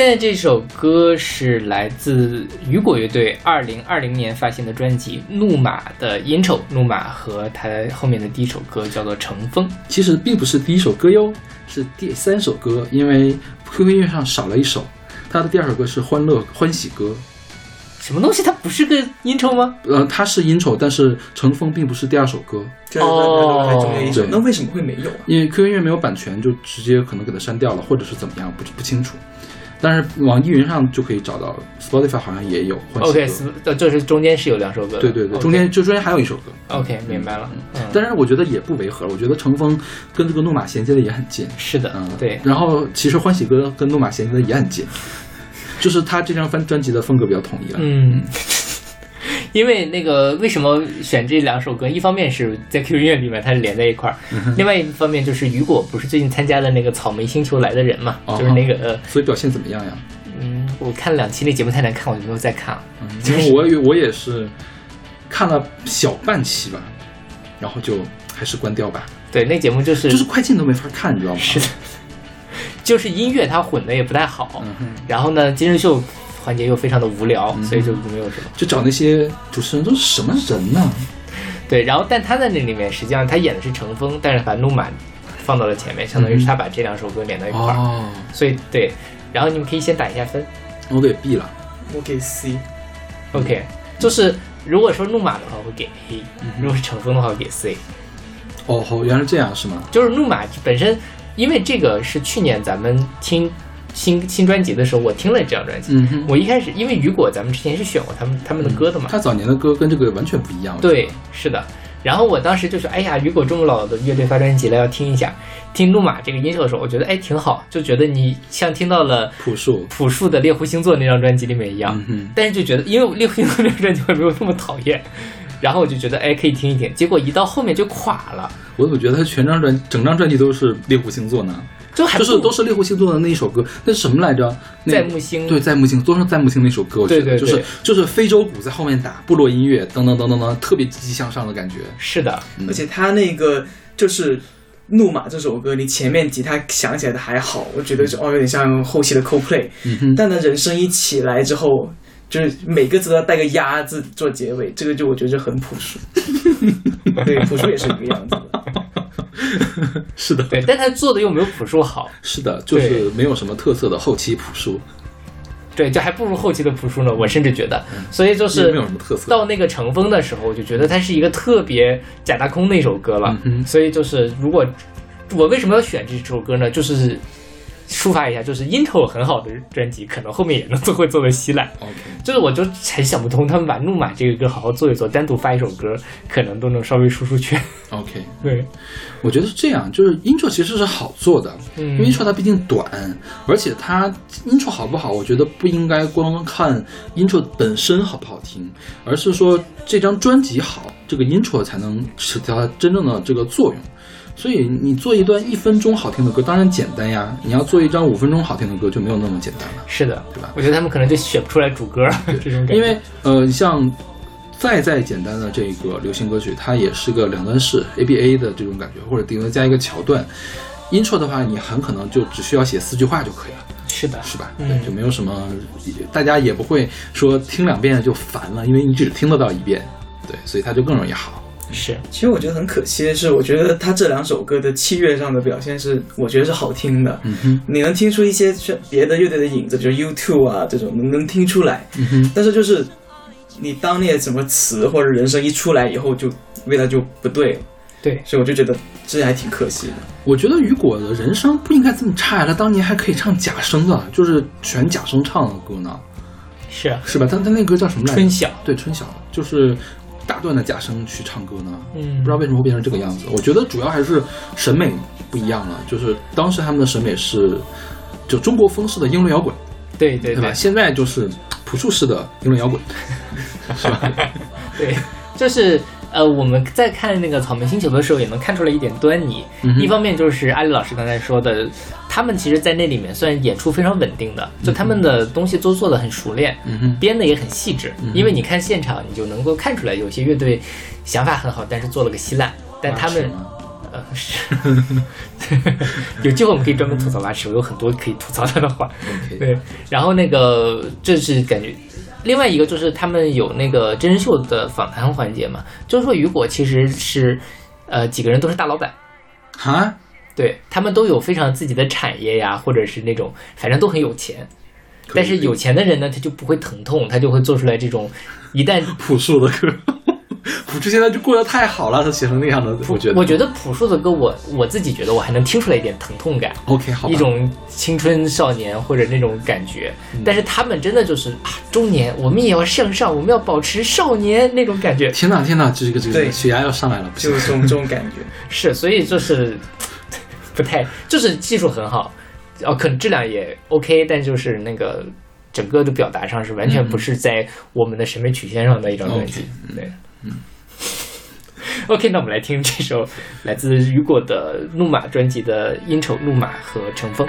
现在这首歌是来自雨果乐队二零二零年发行的专辑《怒马》的 intro，怒马和它后面的第一首歌叫做《乘风》。其实并不是第一首歌哟，是第三首歌，因为 QQ 音乐上少了一首，它的第二首歌是《欢乐欢喜歌》。什么东西？它不是个 intro 吗？呃，它是 intro，但是《乘风》并不是第二首歌，这那还中间一首对，那为什么会没有啊？因为 QQ 音乐没有版权，就直接可能给它删掉了，或者是怎么样，不不清楚。但是网易云上就可以找到，Spotify 好像也有。OK，呃就是中间是有两首歌。对对对，中间就中间还有一首歌。OK 明白了。嗯，但是我觉得也不违和，我觉得乘风跟这个怒马衔接的也很近。是的嗯，，对，然后其实欢喜歌跟怒马衔接的也很近，就是他这张专专辑的风格比较统一了。嗯。因为那个为什么选这两首歌？一方面是在 QQ 音乐里面它是连在一块儿，嗯另外一方面就是雨果不是最近参加了那个草莓星球来的人嘛，哦就是那个呃所以表现怎么样呀？嗯，我看了两期那节目太难看，我就没有再看了。嗯，因为我也我也是看了小半期吧，然后就还是关掉吧，对，那节目就是就是快进都没法看，你知道吗？是的，就是音乐它混的也不太好，嗯，然后呢，金日秀环节又非常的无聊，所以就没有什么。就找那些主持人都是什么人呢？对，然后但他在那里面实际上他演的是乘风，但是把怒马放到了前面，相当于是他把这两首歌连到一块儿，哦，所以对。然后你们可以先打一下分我给 B 了。我给 C，，OK，就是如果说怒马的话，会给 A；如嗯果是乘风的话，我给 C。哦哦，原来这样是吗？就是怒马本身，因为这个是去年咱们听新新专辑的时候，我听了这张专辑。嗯，我一开始因为雨果，咱们之前是选过他们他们的歌的嘛，他早年的歌跟这个完全不一样。对，是的。然后我当时就说，哎呀，雨果这么老的乐队发专辑了，要听一下。听怒马这个音色的时候，我觉得哎挺好，就觉得你像听到了朴树，朴树的《猎户星座》那张专辑里面一样。嗯，但是就觉得，因为《猎户星座》那张专辑我也没有那么讨厌，然后我就觉得哎可以听一听。结果一到后面就垮了，我怎么觉得他全张专整张专辑都是猎户星座呢？就还就是都是猎户星座的那一首歌，那是什么来着？那在木星。对，在木星都是在木星那首歌，我觉得。对对对。就是就是非洲鼓在后面打，部落音乐噔噔噔噔噔，特别积极向上的感觉。是的，而且他那个就是《怒马》这首歌，你前面吉他响起来的还好，我觉得就哦有点像后期的 CoPlay，嗯，但呢人声一起来之后，就是每个字都要带个鸭字做结尾，这个就我觉得很朴素。对，朴树也是这个样子的。是的，对，但他做的又没有朴树好，是的，就是没有什么特色的后期朴树，对，就还不如后期的朴树呢。我甚至觉得，所以就是没有什么特色。到那个乘风的时候，我就觉得它是一个特别假大空的一首歌了。嗯所以就是，如果我为什么要选这首歌呢？就是抒发一下，就是 intro 很好的专辑，可能后面也能做会做的稀烂。OK，就是我就很想不通，他们把《怒马》这个歌好好做一做，单独发一首歌，可能都能稍微输出去。OK，对，我觉得是这样，就是 intro 其实是好做的，嗯因为 intro 它毕竟短，而且它 intro 好不好，我觉得不应该光看 intro 本身好不好听，而是说这张专辑好，这个 intro 才能起到它真正的这个作用。所以你做一段一分钟好听的歌，当然简单呀；你要做一张五分钟好听的歌，就没有那么简单了。是的，对吧我觉得他们可能就选不出来主歌这种感觉。因为呃，像再再简单的这个流行歌曲，它也是个两段式 ABA 的这种感觉，或者顶多加一个桥段。intro 的话，你很可能就只需要写四句话就可以了，是的，是吧？嗯对，就没有什么，大家也不会说听两遍就烦了，因为你只听得到一遍，对，所以它就更容易好。是其实我觉得很可惜的是，我觉得他这两首歌的器乐上的表现是，我觉得是好听的。嗯哼，你能听出一些是别的乐队的影子，就是 U2 啊这种，能能听出来。嗯哼，但是就是你当那些什么词或者人声一出来以后，就味道就不对了。对，所以我就觉得这还挺可惜的。我觉得雨果的人声不应该这么差呀，他当年还可以唱假声的，就是全假声唱的歌呢，是啊是吧？他他那歌叫什么来着？春晓，对，春晓就是大段的假声去唱歌呢。嗯不知道为什么会变成这个样子。我觉得主要还是审美不一样了，就是当时他们的审美是就中国风式的英伦摇滚，对对对对吧？现在就是朴树式的英伦摇滚，是吧？对，就是呃，我们在看那个《草莓星球》的时候，也能看出来一点端倪。嗯一方面就是阿里老师刚才说的，他们其实，在那里面算演出非常稳定的，就他们的东西都做得很熟练，嗯，编的也很细致。因为你看现场，你就能够看出来，有些乐队想法很好，但是做了个稀烂。但他们呃，是，有机会我们可以专门吐槽拉屎，我有很多可以吐槽他的话。对，然后那个这是感觉，另外一个就是他们有那个真人秀的访谈环节嘛，就是说雨果其实是，呃，几个人都是大老板，啊，对他们都有非常自己的产业呀，或者是那种反正都很有钱，但是有钱的人呢，他就不会疼痛，他就会做出来这种一旦朴素的歌，朴树现在就过得太好了，他写成那样的，我觉得，我觉得朴树的歌我，我自己觉得我还能听出来一点疼痛感。OK 好，一种青春少年或者那种感觉，嗯。但是他们真的就是啊，中年我们也要向上，我们要保持少年那种感觉，天呐天呐，这个这个对。血压要上来了，就，这种这种感觉。是，所以就是不太，就是技术很好，哦，可能质量也 OK，但就是那个整个的表达上是完全不是在我们的审美曲线上的一张专辑，对，嗯。OK，那我们来听这首来自雨果的《怒马》专辑的《阴丑怒马》和《乘风》。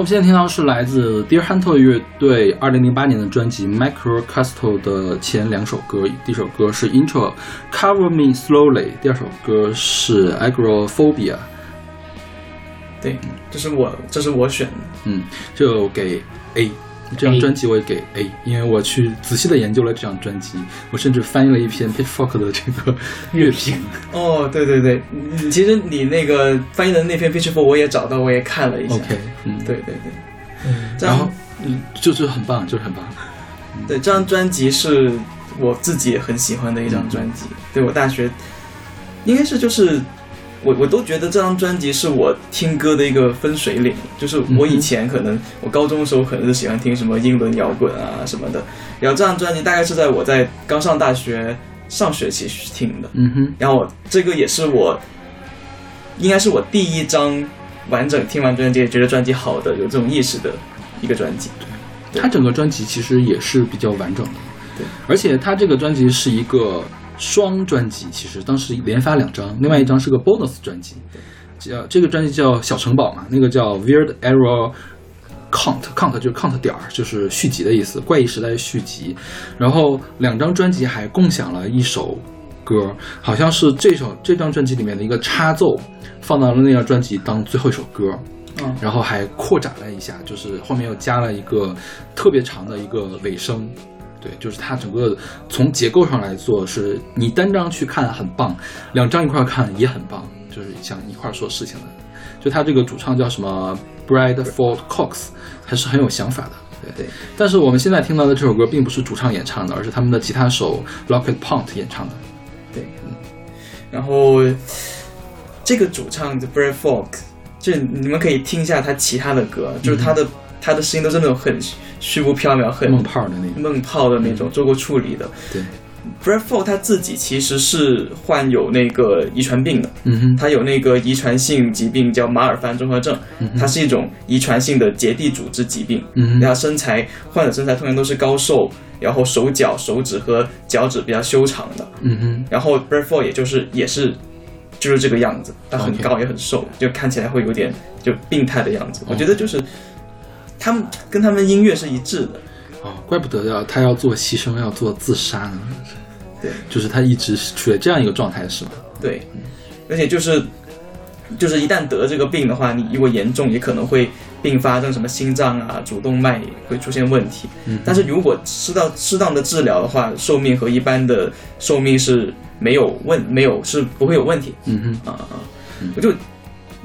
好，我们现在听到是来自 Dear Hunter 乐队二零零八年的专辑《Micro Castle》的前两首歌，第一首歌是 Intro Cover Me Slowly，第二首歌是 Agoraphobia。对，这是我这是我选的。嗯，就给 A。这张专辑我也给 A，因为我去仔细的研究了这张专辑，我甚至翻译了一篇 Pitchfork 的这个乐评。哦，对对对，嗯其实你那个翻译的那篇 Pitchfork 我也找到，我也看了一下。OK，嗯，对对对，嗯然后嗯，就是很棒，就是很棒。对这张专辑是我自己也很喜欢的一张专辑。对我大学应该是就是我我都觉得这张专辑是我听歌的一个分水岭。就是我以前可能我高中的时候可能是喜欢听什么英伦摇滚啊什么的，然后这张专辑大概是在我在刚上大学上学期听的。嗯哼，然后我这个也是我，应该是我第一张完整听完专辑觉得专辑好的有这种意识的一个专辑。对。它整个专辑其实也是比较完整的，对，而且他这个专辑是一个双专辑，其实当时连发两张，另外一张是个 bonus 专辑，叫这个专辑叫小城堡嘛，那个叫 Weird Error Count Count 就是 count 点儿，就是续集的意思，怪异时代续集。然后两张专辑还共享了一首歌，好像是这首这张专辑里面的一个插奏，放到了那张专辑当最后一首歌。嗯，然后还扩展了一下，就是后面又加了一个特别长的一个尾声。对，就是它整个从结构上来做，是你单张去看很棒，两张一块儿看也很棒，就是想一块儿说事情的。就他这个主唱叫什么 Bradford Cox，还是很有想法的。对对，但是我们现在听到的这首歌并不是主唱演唱的，而是他们的吉他手 Rocket Pont 演唱的。然后这个主唱的 Brad Falk，就你们可以听一下他其他的歌，就是他的、他的声音都是那种很虚无缥缈、很梦泡的那种。梦泡的那种，做过处理的。对，Brad Falk 他自己其实是患有那个遗传病的，嗯哼，他有那个遗传性疾病叫马尔凡综合症，它是一种遗传性的结缔组织疾病。嗯哼，然后身材患者身材通常都是高瘦，然后手脚、手指和脚趾比较修长的。嗯哼，然后 Brad Ford 也就是也是就是这个样子，他很高也很瘦，就看起来会有点就病态的样子。我觉得就是他们跟他们音乐是一致的，哦，怪不得要他要做牺牲，要做自杀呢。对，就是他一直是处在这样一个状态，是吗？对，而且就是就是一旦得这个病的话，你如果严重，也可能会并发症什么心脏啊、主动脉会出现问题。嗯但是如果适当适当的治疗的话，寿命和一般的寿命是没有问没有是不会有问题嗯哼，啊啊！我就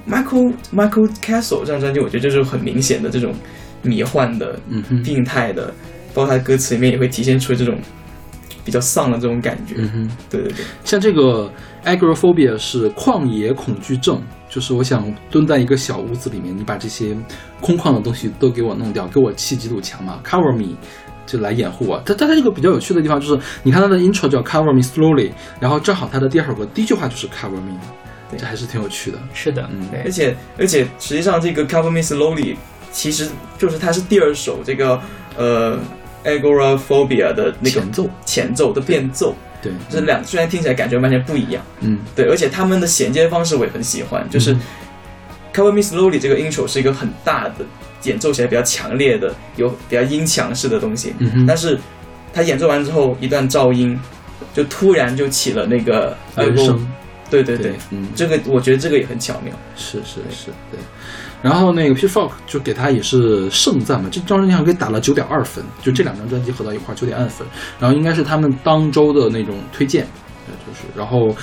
Michael Michael Castle 这张专辑，我觉得就是很明显的这种迷幻的、嗯哼，病态的，包括他的歌词里面也会体现出这种比较丧的这种感觉。嗯哼。对对对，像这个 agoraphobia 是旷野恐惧症，就是我想蹲在一个小屋子里面，你把这些空旷的东西都给我弄掉，给我砌几堵墙嘛，cover me。就来掩护我，但但它这个比较有趣的地方就是，你看它的 intro 叫 Cover Me Slowly，然后正好它的第二首歌第一句话就是 Cover Me，对这还是挺有趣的。是的，嗯对而且而且实际上这个 Cover Me Slowly 其实就是它是第二首这个呃 Agoraphobia 的那个前奏，前奏的变奏，对，这两虽然听起来感觉完全不一样，嗯。对，而且他们的衔接方式我也很喜欢，就是嗯。Cover Me Slowly 这个 intro 是一个很大的演奏起来比较强烈的，有比较音强式的东西，嗯哼，但是他演奏完之后一段噪音，就突然就起了那个人声，对对。对，嗯，这个我觉得这个也很巧妙，是是是，对。然后那个 Pfork 就给他也是盛赞嘛，这张专辑上给打了九点二分，就这两张专辑合到一块九点二分，然后应该是他们当周的那种推荐，就是然后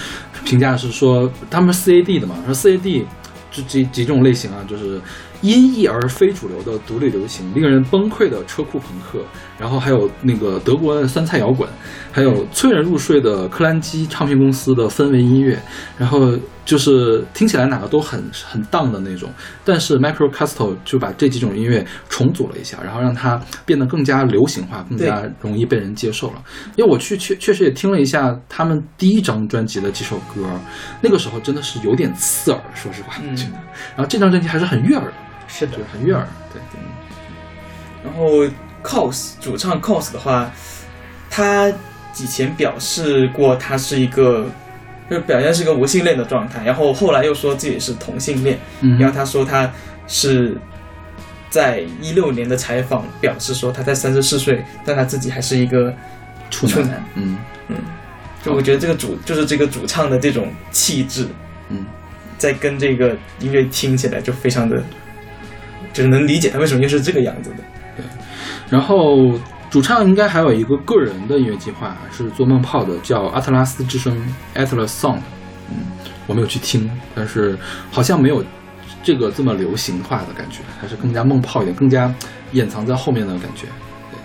评价是说他们 CAD 的嘛，说 CAD 这几几种类型啊，就是音译而非主流的独立流行，令人崩溃的车库朋克，然后还有那个德国的酸菜摇滚，还有催人入睡的克兰基唱片公司的氛围音乐，然后就是听起来哪个都很 很荡的那种，但是 Micro Castle 就把这几种音乐重组了一下，然后让它变得更加流行化，更加容易被人接受了。因为我去确确实也听了一下他们第一张专辑的几首歌，那个时候真的是有点刺耳，说实话，嗯的。然后这张专辑还是很悦耳的，是的就，很悦耳，对对。然后 Cos 主唱 Cos 的话，他以前表示过他是一个，就表现是个无性恋的状态，然后后来又说自己是同性恋，嗯。然后他说他是在一六年的采访表示说他在三十四岁，但他自己还是一个处处男。嗯。就我觉得这个主就是这个主唱的这种气质，嗯，在跟这个音乐听起来就非常的，就是能理解他为什么又是这个样子的。然后主唱应该还有一个个人的音乐计划，是做梦炮的，叫阿特拉斯之声 （Atlas Song）。嗯，我没有去听，但是好像没有这个这么流行化的感觉，还是更加梦炮一点，更加掩藏在后面的感觉。对。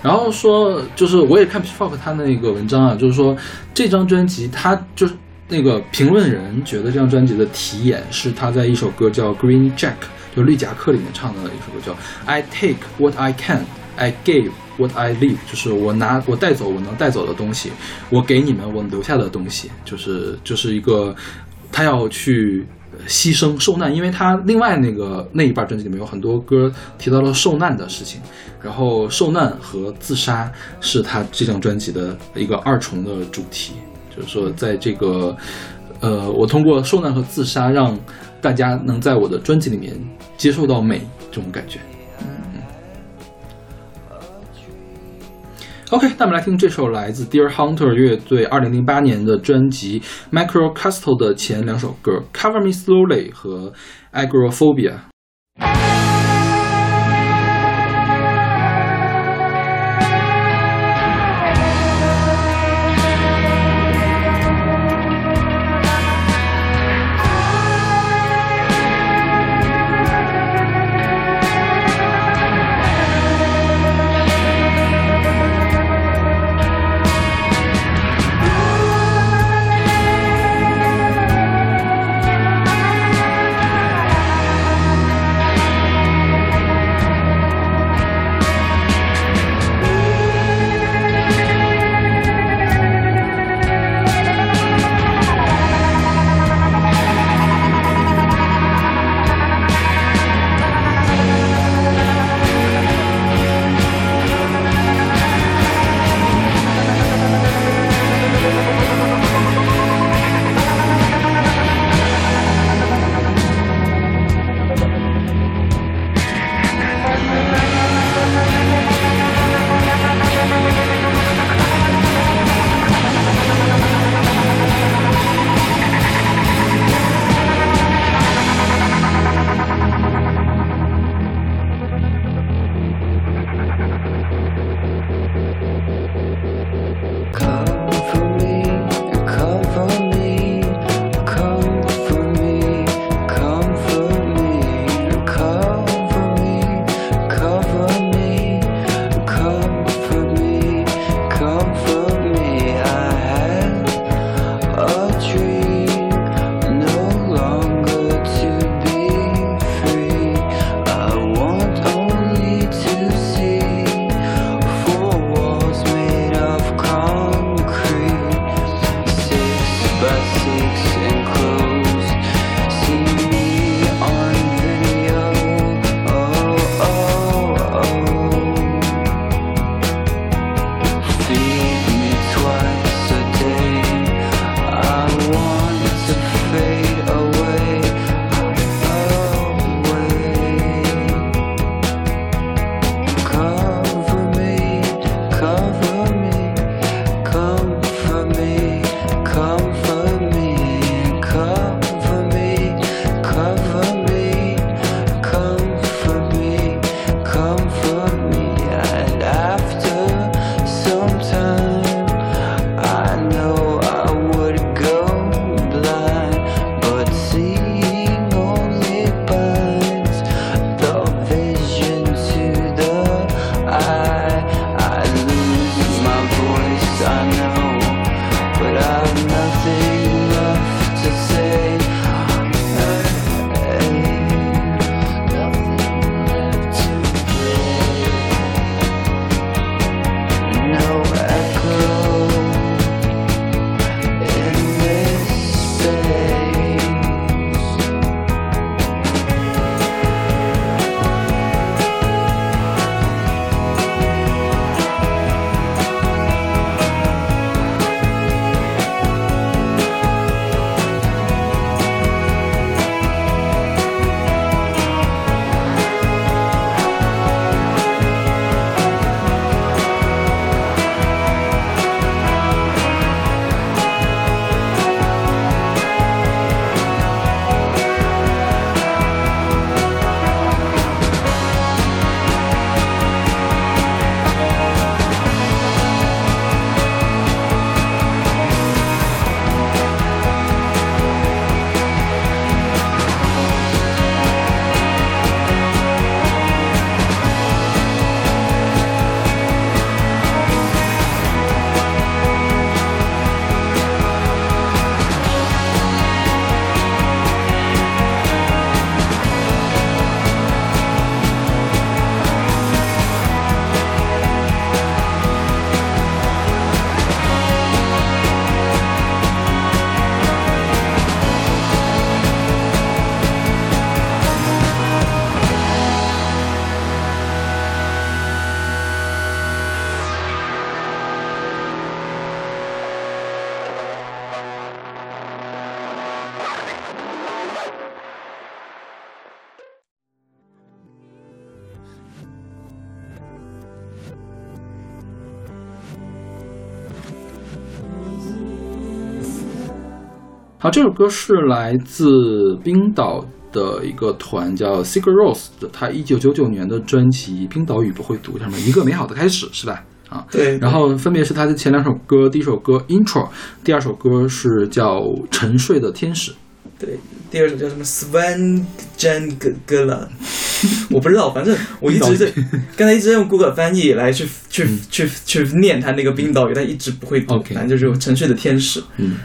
然后说，就是我也看 Pitchfork 他那个文章啊，就是说这张专辑他就是那个评论人觉得这张专辑的题眼是他在一首歌叫《Green Jack》，就绿夹克里面唱的一首歌叫 I take what I can, I give what I leave，就是我拿我带走我能带走的东西，我给你们我留下的东西，就是就是一个他要去牺牲受难，因为他另外那个那一半专辑里面有很多歌提到了受难的事情，然后受难和自杀是他这张专辑的一个二重的主题，就是说在这个呃，我通过受难和自杀让大家能在我的专辑里面接受到美这种感觉。OK，那我们来听这首来自 Dear Hunter 乐队2008年的专辑《Micro Castle》的前两首歌《Cover Me Slowly》和《Agoraphobia》。这首歌是来自冰岛的一个团叫 Sigur Rós 的，他一九九九年的专辑《冰岛语不会读》上面一个美好的开始是吧？啊，对，然后分别是他的前两首歌，第一首歌 Intro，第二首歌是叫《沉睡的天使》。对，第二首叫什么？拉，我不知道，反正我一直在刚才一直在用 Google 翻译来去去去去念他那个冰岛语，但一直不会读 OK 反正就是沉睡的天使。嗯，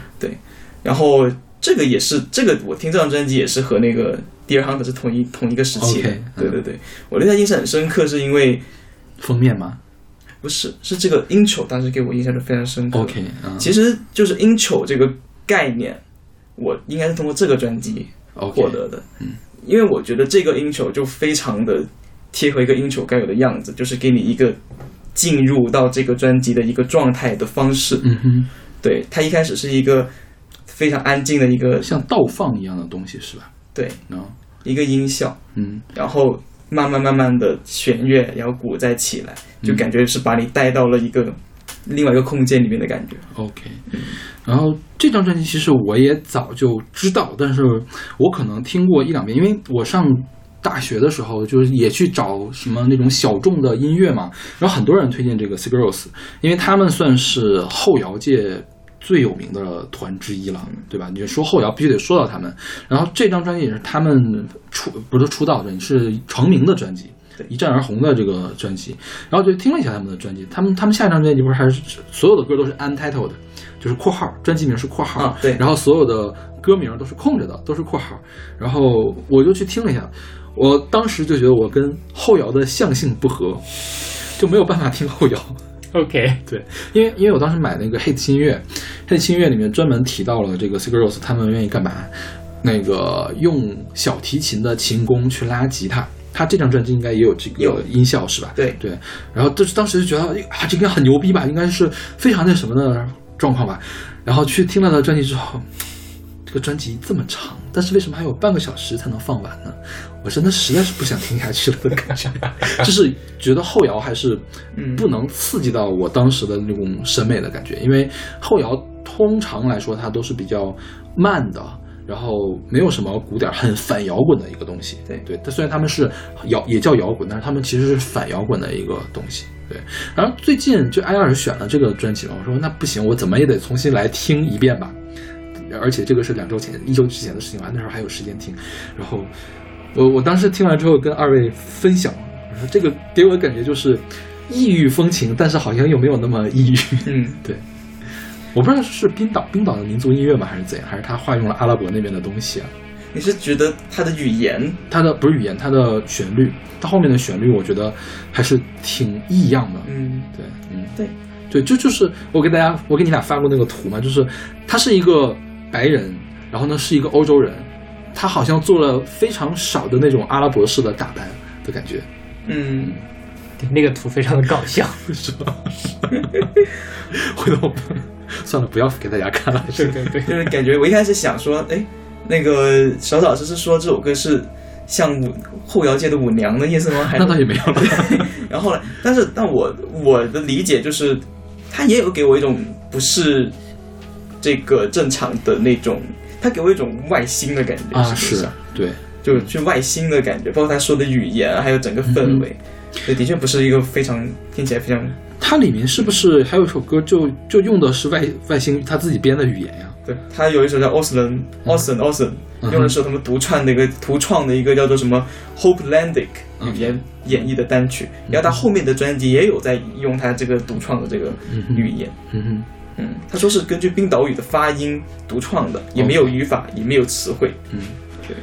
然后这个也是这个我听这张专辑也是和那个 Dear Hunter 是同一同一个时期对对对，我对他印象很深刻，是因为封面吗不是是这个 intro 当时给我印象就非常深刻。？OK，啊，其实就是 intro 这个概念，我应该是通过这个专辑获得的。嗯，因为我觉得这个 intro 就非常的贴合一个 intro 该有的样子，就是给你一个进入到这个专辑的一个状态的方式。嗯哼，对，它一开始是一个非常安静的一个像倒放一样的东西是吧？对啊，一个音效，嗯然后慢慢慢慢的弦乐，然后鼓再起来，就嗯感觉是把你带到了一个另外一个空间里面的感觉。OK，然后这张专辑其实我也早就知道，但是我可能听过一两遍，因为我上大学的时候就是也去找什么那种小众的音乐嘛，然后很多人推荐这个 Sigur Rós，因为他们算是后摇界。最有名的团之一了，对吧？你说后摇必须得说到他们。然后这张专辑也是他们出不是出道专辑，是成名的专辑，一战而红的这个专辑。然后就听了一下他们的专辑，他们他们下一张专辑不是还是所有的歌都是 untitled，就是括号，专辑名是括号，啊对然后所有的歌名都是空着的，都是括号。然后我就去听了一下，我当时就觉得我跟后摇的相性不合，就没有办法听后摇。OK，对，因为因为我当时买那个 Hate 音乐，Hate 音乐里面专门提到了这个 Sigur Rós 他们愿意干嘛？那个用小提琴的琴弓去拉吉他。他这张专辑应该也有这有个音效是吧？对对，然后就是当时就觉得啊，这应该很牛逼吧，应该是非常那什么的状况吧。然后去听了他的专辑之后，这个专辑这么长，但是为什么还有半个小时才能放完呢？我真的实在是不想听下去了的感觉，就是觉得后摇还是嗯不能刺激到我当时的那种审美的感觉，因为后摇通常来说它都是比较慢的。然后没有什么鼓点，很反摇滚的一个东西。对对，它虽然他们是摇也叫摇滚，但是他们其实是反摇滚的一个东西。对，然后最近就艾老师选了这个专辑嘛，我说那不行，我怎么也得重新来听一遍吧。而且这个是两周前、一周之前的事情吧，那时候还有时间听。然后我我当时听完之后跟二位分享，我说这个给我的感觉就是异域风情，但是好像又没有那么异域。嗯，对，我不知道是冰岛冰岛的民族音乐吗，还是怎样，还是他化用了阿拉伯那边的东西啊？你是觉得他的语言他的不是语言，他的旋律，他后面的旋律，我觉得还是挺异样的。嗯对，嗯，对，对，就就是我给大家，我给你俩发过那个图嘛，就是他是一个白人，然后呢是一个欧洲人，他好像做了非常少的那种阿拉伯式的打扮的感觉，嗯，对那个图非常的搞笑。是吧？回头算了，不要给大家看了。对对对，就是感觉我一开始想说，哎，那个小老师是说这首歌是像舞后摇界的舞娘的意思吗？那倒也没有了。然后后来，但是但我我的理解就是，他也有给我一种不是这个正常的那种，他给我一种外星的感觉啊，是上对，就就外星的感觉，包括他说的语言，啊还有整个氛围，对，的确不是一个非常听起来非常它里面是不是还有一首歌就就用的是外外星他自己编的语言呀？对，他有一首叫 Austin Austin Austin，、用的是他们独创的一个独创的一个叫做什么 Hopelandic 嗯语言演绎的单曲，然后他后面的专辑也有在用他这个独创的这个语言。嗯哼。嗯，他说是根据冰岛语的发音独创的，也没有语法，也没有词汇。嗯，对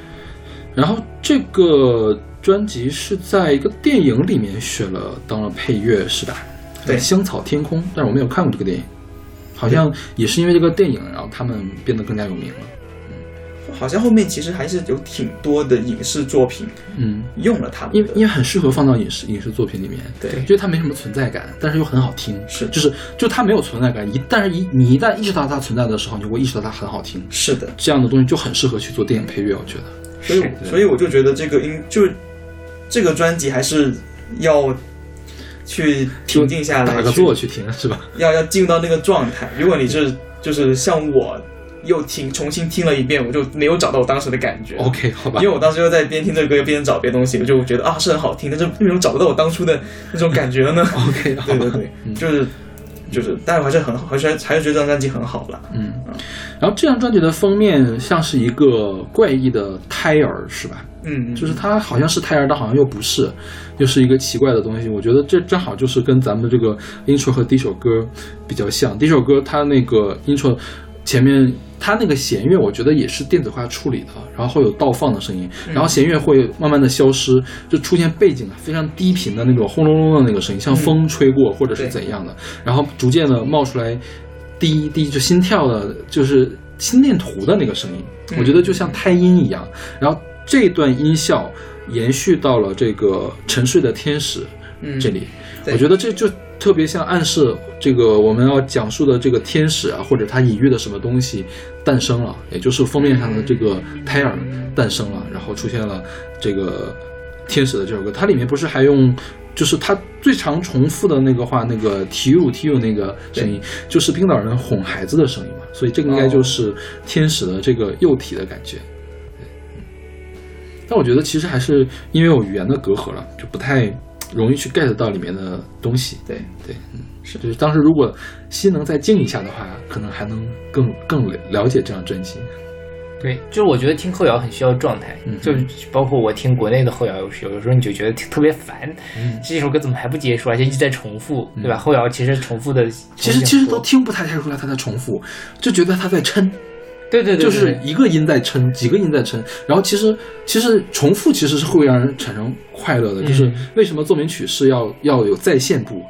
然后这个专辑是在一个电影里面选了当了配乐，是吧？对香草天空，但是我没有看过这个电影，好像也是因为这个电影，然后他们变得更加有名了。好像后面其实还是有挺多的影视作品嗯，用了它们因为因为很适合放到影视影视作品里面，对。因为它没什么存在感，但是又很好听，是。就是就它没有存在感，一但是一你一旦意识到它存在的时候，你会意识到它很好听，是的，这样的东西就很适合去做电影配乐，我觉得。所以所以我就觉得这个音就这个专辑还是要去平静下来，打个坐去听是吧？要要进入到那个状态。如果你是就是像我又听重新听了一遍，我就没有找到我当时的感觉。OK，好吧因为我当时又在边听这个歌又边找别的东西，我就觉得啊是很好听，但是为什么找不到我当初的那种感觉了呢 OK，好 吧对对对，嗯就是就是，但是我还是很好，还是还是觉得这张专辑很好了。嗯，然后这张专辑的封面像是一个怪异的胎儿，是吧？嗯，就是它好像是胎儿，但好像又不是，又是一个奇怪的东西。我觉得这正好就是跟咱们的这个 intro 和第一首歌比较像。第一首歌它那个 intro 前面它那个弦乐，我觉得也是电子化处理的，然后会有倒放的声音，然后弦乐会慢慢的消失，就出现背景啊非常低频的那种轰隆隆的那个声音，像风吹过或者是怎样的，然后逐渐的冒出来滴滴就心跳的，就是心电图的那个声音，我觉得就像胎音一样。然后这段音效延续到了这个沉睡的天使嗯。这里，对。我觉得这就特别像暗示这个我们要讲述的这个天使啊，或者它隐喻的什么东西诞生了，也就是封面上的这个胎儿诞生了，然后出现了这个天使的这首歌，它里面不是还用。就是它最常重复的那个话，那个 tu tu 那个声音，就是冰岛人哄孩子的声音嘛，所以这个应该就是天使的这个幼体的感觉。但我觉得其实还是因为有语言的隔阂了，就不太容易去 get 到里面的东西。对对，嗯，是，就是当时如果心能再静一下的话，可能还能更更了了解这张专辑。对，就是我觉得听后摇很需要状态，嗯就包括我听国内的后摇，有时有时候你就觉得特别烦，嗯这首歌怎么还不结束，而且一直在重复，对吧？后摇其实重复的，其实其实都听不太太出来他在重复，就觉得他在抻。对对对，对就是一个音在撑，几个音在撑，然后其实其实重复其实是会让人产生快乐的，嗯。就是为什么奏鸣曲是要要有再现部，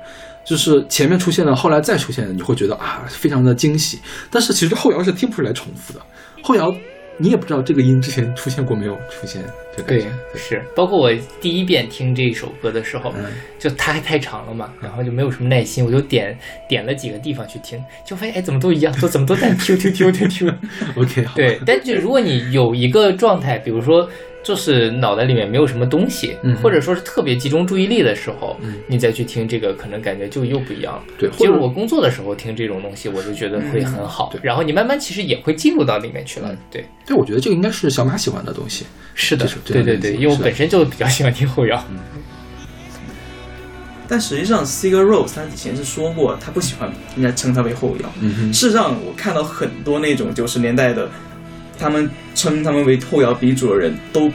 就是前面出现了，后来再出现，你会觉得啊非常的惊喜，但是其实后摇是听不出来重复的，后摇你也不知道这个音之前出现过没有出现，对觉，是，包括我第一遍听这首歌的时候，嗯。就它还太长了嘛，然后就没有什么耐心，我就点点了几个地方去听，就发现哎怎么都一样，都怎么都在 Q Q Q Q Q。OK 好，对，但就如果你有一个状态，比如说就是脑袋里面没有什么东西，嗯或者说是特别集中注意力的时候，嗯你再去听这个，可能感觉就又不一样了。对，就是或者我工作的时候听这种东西，我就觉得会很好，对然后你慢慢其实也会进入到里面去了。嗯对，对，我觉得这个应该是小马喜欢的东西，是的对对对，因为我本身就比较喜欢听后摇。但实际上，Sigur Rós 他以前是说过，他不喜欢人家称他为后摇。嗯，事实上，我看到很多那种九十年代的，他们称他们为后摇鼻祖的人都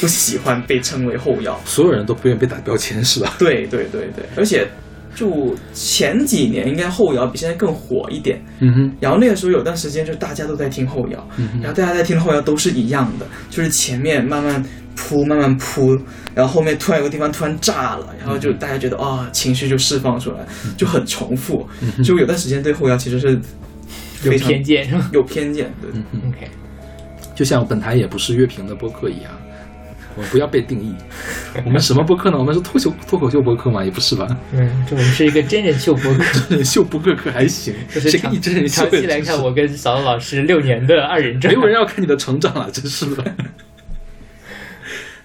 不喜欢被称为后摇。所有人都不愿意被打标签是吧？对对对对，而且就前几年应该后摇比现在更火一点。嗯哼，然后那个时候有段时间，就大家都在听后摇，嗯哼然后大家在听的后摇都是一样的，就是前面慢慢铺，慢慢铺，然后后面突然有个地方突然炸了，然后就大家觉得啊、情绪就释放出来，就很重复。就有段时间对后摇其实是有偏见 有偏见，对。嗯。？OK，就像本台也不是乐评的播客一样，我们不要被定义。我们什么播客呢？我们是脱口脱口秀播客吗？也不是吧？嗯，这我们是一个真人秀播客。真人秀播客可还行，就是长谁跟你真人秀长期来看，我跟小龙老师六年的二人转，没有人要看你的成长了，真是的。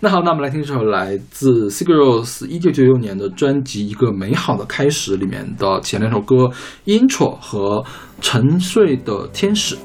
那好，那我们来听这首来自 s i g a r o s 一九九六年的专辑《一个美好的开始》里面的前两首歌《Intro》和《沉睡的天使》。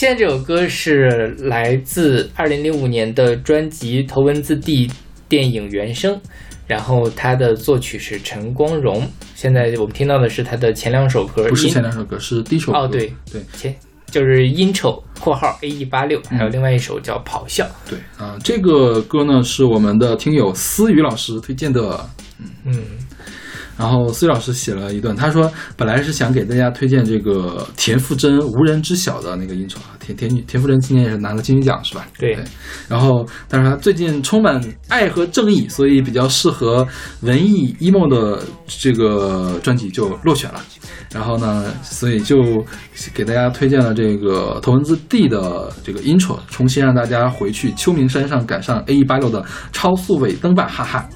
现在这首歌是来自二零零五年的专辑《头文字 D》电影原声，然后它的作曲是陈光荣。现在我们听到的是他的前两首歌，不是前两首歌，是第一首歌。哦对对前就是音丑（括号 A E 八六），还有另外一首叫《咆哮》。对啊、这个歌呢是我们的听友思雨老师推荐的。嗯嗯，然后思雨老师写了一段，他说本来是想给大家推荐这个田馥甄《无人知晓》的那个音筹啊，田田田馥甄今年也是拿了金曲奖是吧？对然后但是他最近充满爱和正义，所以比较适合文艺 emo 的这个专辑就落选了。然后呢，所以就给大家推荐了这个头文字 D 的这个 intro，重新让大家回去秋名山上赶上 A 一八六的超速尾灯吧，哈哈。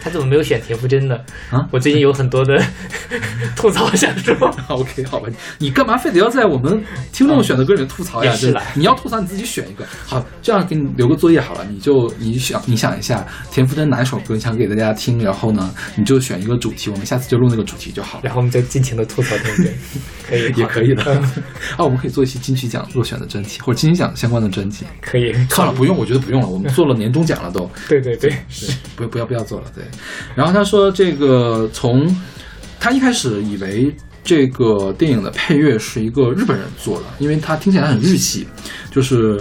他怎么没有选田馥甄呢？啊我最近有很多的 吐槽想说。OK，好吧，你干嘛非得要在我们听众选的歌里面吐槽呀？这也是啦你要吐槽你自己选一个。好，这样给你留个作业好了，你就你想你想一下田馥甄哪一首歌你想给大家听，然后呢，你就选一个主题，我们下次就录那个主题就好了。然后我们就尽情的吐槽田馥甄，可以，也可以的嗯啊，我们可以做一期金曲奖落选的专题，或者金曲奖相关的专题。可以。算了，不用，我觉得不用了，我们做了年终奖了都。对对对，对，不不要不要做了，对。然后他说这个从他一开始以为这个电影的配乐是一个日本人做的，因为他听起来很日系，就是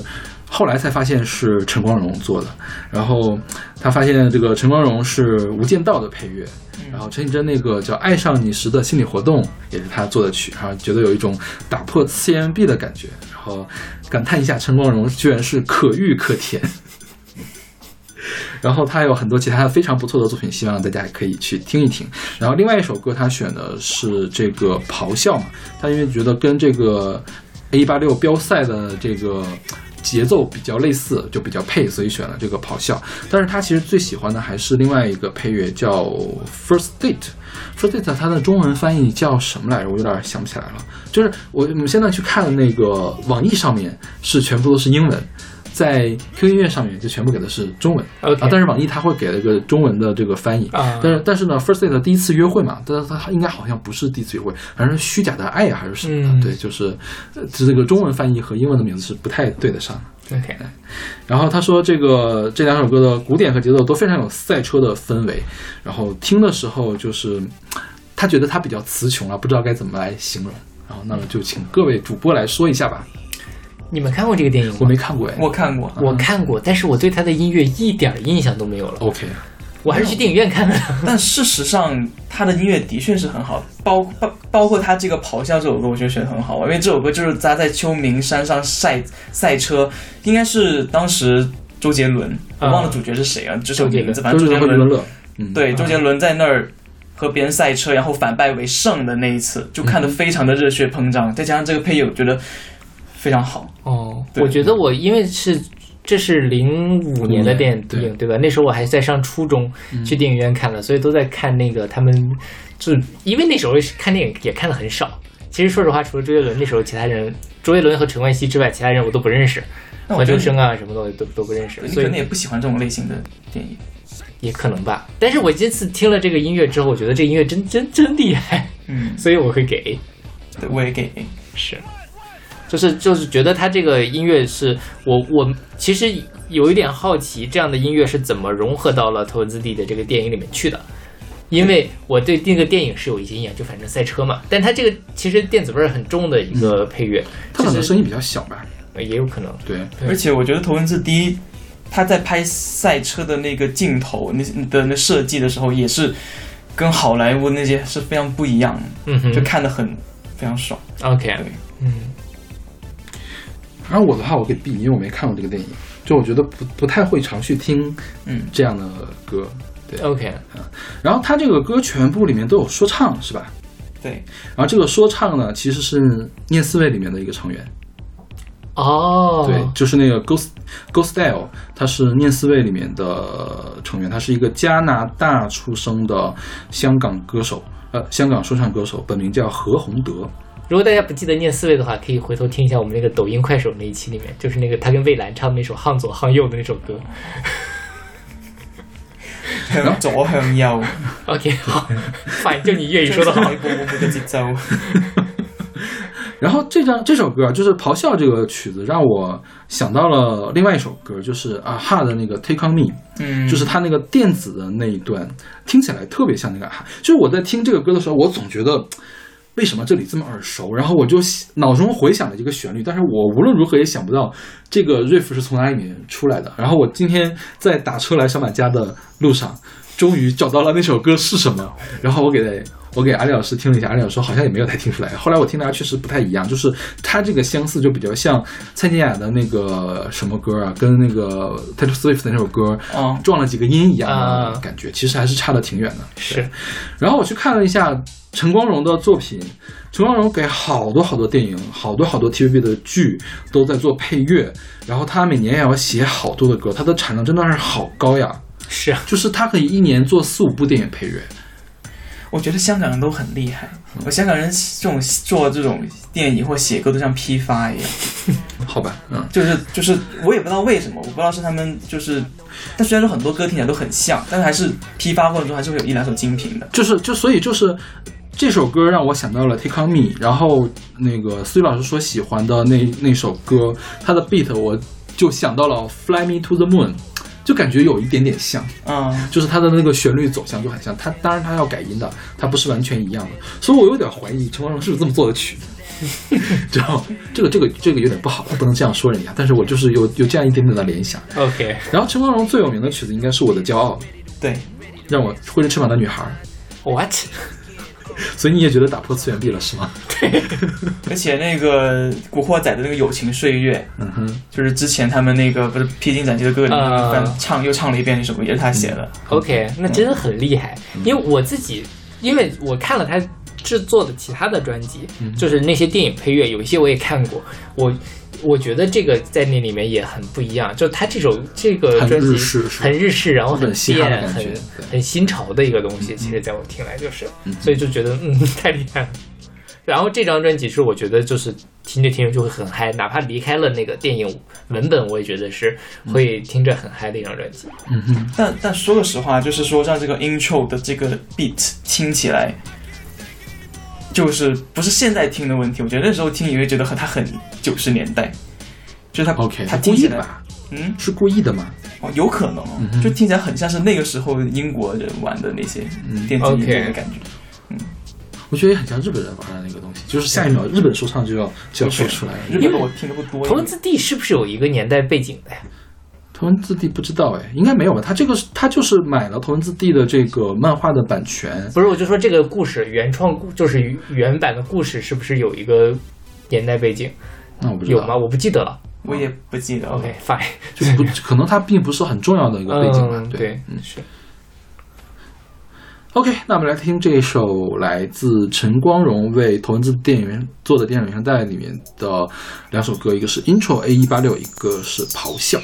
后来才发现是陈光荣做的。然后他发现这个陈光荣是《无间道》的配乐，然后陈绮贞那个叫《爱上你时的心理活动》也是他做的曲，然后觉得有一种打破次元壁的感觉，然后感叹一下陈光荣居然是可遇可甜。然后他有很多其他的非常不错的作品，希望大家可以去听一听。然后另外一首歌他选的是这个《咆哮》嘛，他因为觉得跟这个 A 八六标赛的这个节奏比较类似，就比较配，所以选了这个《咆哮》。但是他其实最喜欢的还是另外一个配乐，叫《First Date》。First Date 它的中文翻译叫什么来着？我有点想不起来了。就是我我们现在去看的那个网易上面是全部都是英文。在 QQ 音乐上面就全部给的是中文。啊，但是网易它会给了一个中文的这个翻译。啊。但是但是呢，First Date 第一次约会嘛，但是它应该好像不是第一次约会，反正是虚假的爱呀、还是什么。对，就是呃这个中文翻译和英文的名字是不太对得上。OK，然后他说，这个这两首歌的鼓点和节奏都非常有赛车的氛围，然后听的时候就是他觉得他比较词穷了，不知道该怎么来形容。然后那么就请各位主播来说一下吧。你们看过这个电影吗？我没看过哎，我看过，我看过，但是我对他的音乐一点儿印象都没有了。OK，我还是去电影院看的。但事实上他的音乐的确是很好，包包包括他这个《咆哮》这首歌，我觉得选的很好，因为这首歌就是他在秋名山上赛赛车，应该是当时周杰伦，我忘了主角是谁啊，这首名字，反正周周杰伦对，周杰伦在那儿和别人赛车，然后反败为胜的那一次，就看得非常的热血膨胀，再加上这个配乐，我觉得非常好。哦，我觉得我因为是这是零五年的电对影对吧？那时候我还在上初中，去电影院看的，所以都在看那个他们，就因为那时候看电影也看的很少。其实说实话，除了周杰伦，那时候其他人，周杰伦和陈冠希之外，其他人我都不认识，何那我觉得秋生啊什么的我都都不认识，所以你可能也不喜欢这种类型的电影。也可能吧。但是我这次听了这个音乐之后，我觉得这音乐真真真厉害，嗯，所以我会给。对，我也给。是，就是就是觉得他这个音乐是我我其实有一点好奇，这样的音乐是怎么融合到了头文字 D 的这个电影里面去的？因为我对那个电影是有一些印象，就反正赛车嘛，但它这个其实电子味儿很重的一个配乐，他可能其实声音比较小吧，呃也有可能。对，对而且我觉得头文字 D，他在拍赛车的那个镜头那的那设计的时候，也是跟好莱坞那些是非常不一样的，嗯哼就看得很非常爽。，OK，对嗯，然后我的话我给 B，因为我没看过这个电影，就我觉得不不太会常去听嗯，这样的歌。对，OK，然后他这个歌全部里面都有说唱，是吧？对，然后这个说唱呢，其实是念四位里面的一个成员，哦，对，就是那个 Ghost Ghost Style，他是念四位里面的成员，他是一个加拿大出生的香港歌手，呃，香港说唱歌手，本名叫何宏德。如果大家不记得念四位的话，可以回头听一下我们那个抖音、快手那一期里面，就是那个他跟蔚蓝唱那首《向左向右》的那首歌。向左向右，OK，好，fine，就你粤语说的好一。步步的节奏。然后这张这首歌啊，就是《咆哮》这个曲子，让我想到了另外一首歌，就是啊哈的那个《Take on Me》，嗯，就是他那个电子的那一段，听起来特别像那个啊哈。就是我在听这个歌的时候，我总觉得为什么这里这么耳熟，然后我就脑中回想了一个旋律，但是我无论如何也想不到这个 riff 是从哪里面出来的。然后我今天在打车来小满家的路上，终于找到了那首歌是什么，然后我给我给阿里老师听了一下，阿里老师说好像也没有太听出来。后来我听大家确实不太一样，就是他这个相似就比较像蔡健雅的那个什么歌啊，跟那个 Taylor Swift 的那首歌哦撞了几个音一样的啊感觉，其实还是差的挺远的。是然后我去看了一下陈光荣的作品，陈光荣给好多好多电影、好多好多 TVB 的剧都在做配乐，然后他每年也要写好多的歌，他的产量真的是好高呀！是啊，就是他可以一年做四五部电影配乐，我觉得香港人都很厉害，我香港人这种做这种电影或写歌都像批发一样，好吧？嗯，就是就是我也不知道为什么，我不知道是他们就是，但虽然说很多歌听起来都很像，但是还是批发过程中还是会有一两首精品的。就是就所以就是这首歌让我想到了 Take on Me，然后那个思雨老师说喜欢的那那首歌，它的 beat 我就想到了 Fly Me to the Moon，就感觉有一点点像。嗯，就是它的那个旋律走向就很像，它当然它要改音的，它不是完全一样的，所以我有点怀疑陈光荣是不是这么做的曲子。知道这个这个这个有点不好，不能这样说人家，但是我就是有有这样一点点的联想。OK，然后陈光荣最有名的曲子应该是我的骄傲，对，让我挥着翅膀的女孩，What？所以你也觉得打破次元壁了是吗？对而且那个《古惑仔》的那个《友情岁月》，嗯哼，就是之前他们那个不是《披荆斩棘的歌》里面啊翻唱又唱了一遍那首歌，也是他写的。OK，那真的很厉害。因为我自己，因为我看了他制作的其他的专辑，就是那些电影配乐，有一些我也看过。我我觉得这个在那里面也很不一样，就他这首这个专辑很日式，然后很很很新潮的一个东西。其实在我听来就是，所以就觉得嗯太厉害了。然后这张专辑是我觉得就是听着听着就会很嗨，哪怕离开了那个电影文本，我也觉得是会听着很嗨的一张专辑。嗯哼，但但说个实话，就是说像这个 intro 的这个 beat 听起来，就是不是现在听的问题。我觉得那时候听你会觉得很它很九十年代，就是他 OK，它听起来是故意的，吧？嗯，是故意的吗？哦，有可能哦，就听起来很像是那个时候英国人玩的那些电子音乐的感觉。嗯我觉得也很像日本人玩的那个东西，就是下一秒日本说唱就要就要说出来了。日本我听的不多，头文字 D 是不是有一个年代背景的呀？头文字 D 不知道哎，应该没有吧？他这个他就是买了头文字 D 的这个漫画的版权，不是，我就说这个故事原创故就是原版的故事是不是有一个年代背景？那我不知道有吗？？我不记得了。我也不记得了。OK fine，就不可能它并不是很重要的一个背景吧？嗯，对对，嗯是 OK，那我们来听这首来自陈光荣为头文字电影员做的电影原声带里面的两首歌，一个是 Intro A 一八六，一个是咆哮。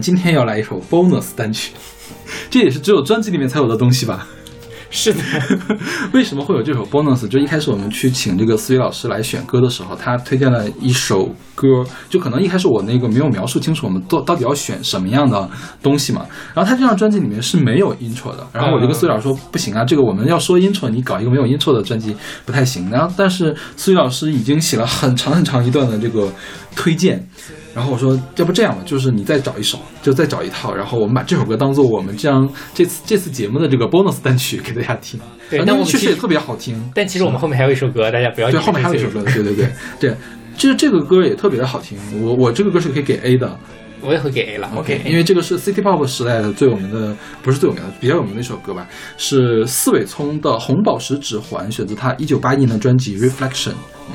们今天要来一首 bonus 单曲，这也是只有专辑里面才有的东西吧？是的，为什么会有这首 bonus？就一开始我们去请这个思雨老师来选歌的时候，他推荐了一首歌，就可能一开始我那个没有描述清楚我们到到底要选什么样的东西嘛。然后他这张专辑里面是没有 intro 的，然后我就跟思雨老师说不行啊，这个我们要说 intro，你搞一个没有 intro 的专辑不太行。然后但是思雨老师已经写了很长很长一段的这个推荐。然后我说，要不这样吧，就是你再找一首，就再找一套，然后我们把这首歌当做我们这样这次这次节目的这个 bonus 单曲给大家听。对啊那我们确实也特别好听。但其实我们后面还有一首歌，大家不要对，后面还有一首歌，对对对对，就是这个歌也特别的好听。我我这个歌是可以给 A 的我也会给 A 了。OK，因为这个是 City Pop 时代的最有名的，不是最有名的，比较有名的一首歌吧，是四尾聪的《红宝石指环》，选择他一九八一年的专辑《Reflection》。嗯，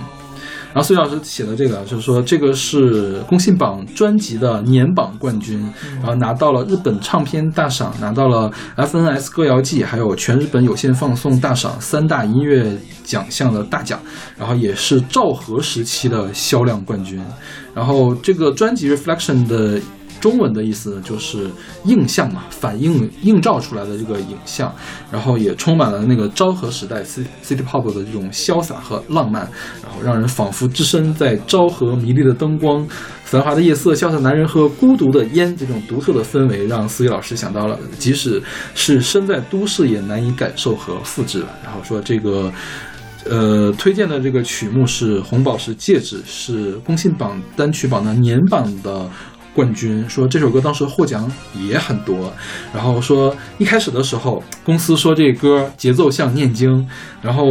然后苏老师写的这个，就是说这个是公信榜专辑的年榜冠军，然后拿到了日本唱片大赏，拿到了 FNS 歌谣季，还有全日本有线放送大赏三大音乐奖项的大奖，然后也是昭和时期的销量冠军。然后这个专辑 Reflection 的中文的意思呢就是映像嘛，反映映照出来的这个影像，然后也充满了那个昭和时代 City City Pop 的这种潇洒和浪漫，然后让人仿佛置身在昭和迷离的灯光、繁华的夜色、潇洒男人和孤独的烟这种独特的氛围，让思雨老师想到了，即使是身在都市也难以感受和复制了。然后说这个。呃，推荐的这个曲目是《红宝石戒指》，是公信榜单曲榜的年榜的冠军，说这首歌当时获奖也很多，然后说一开始的时候公司说这歌节奏像念经，然后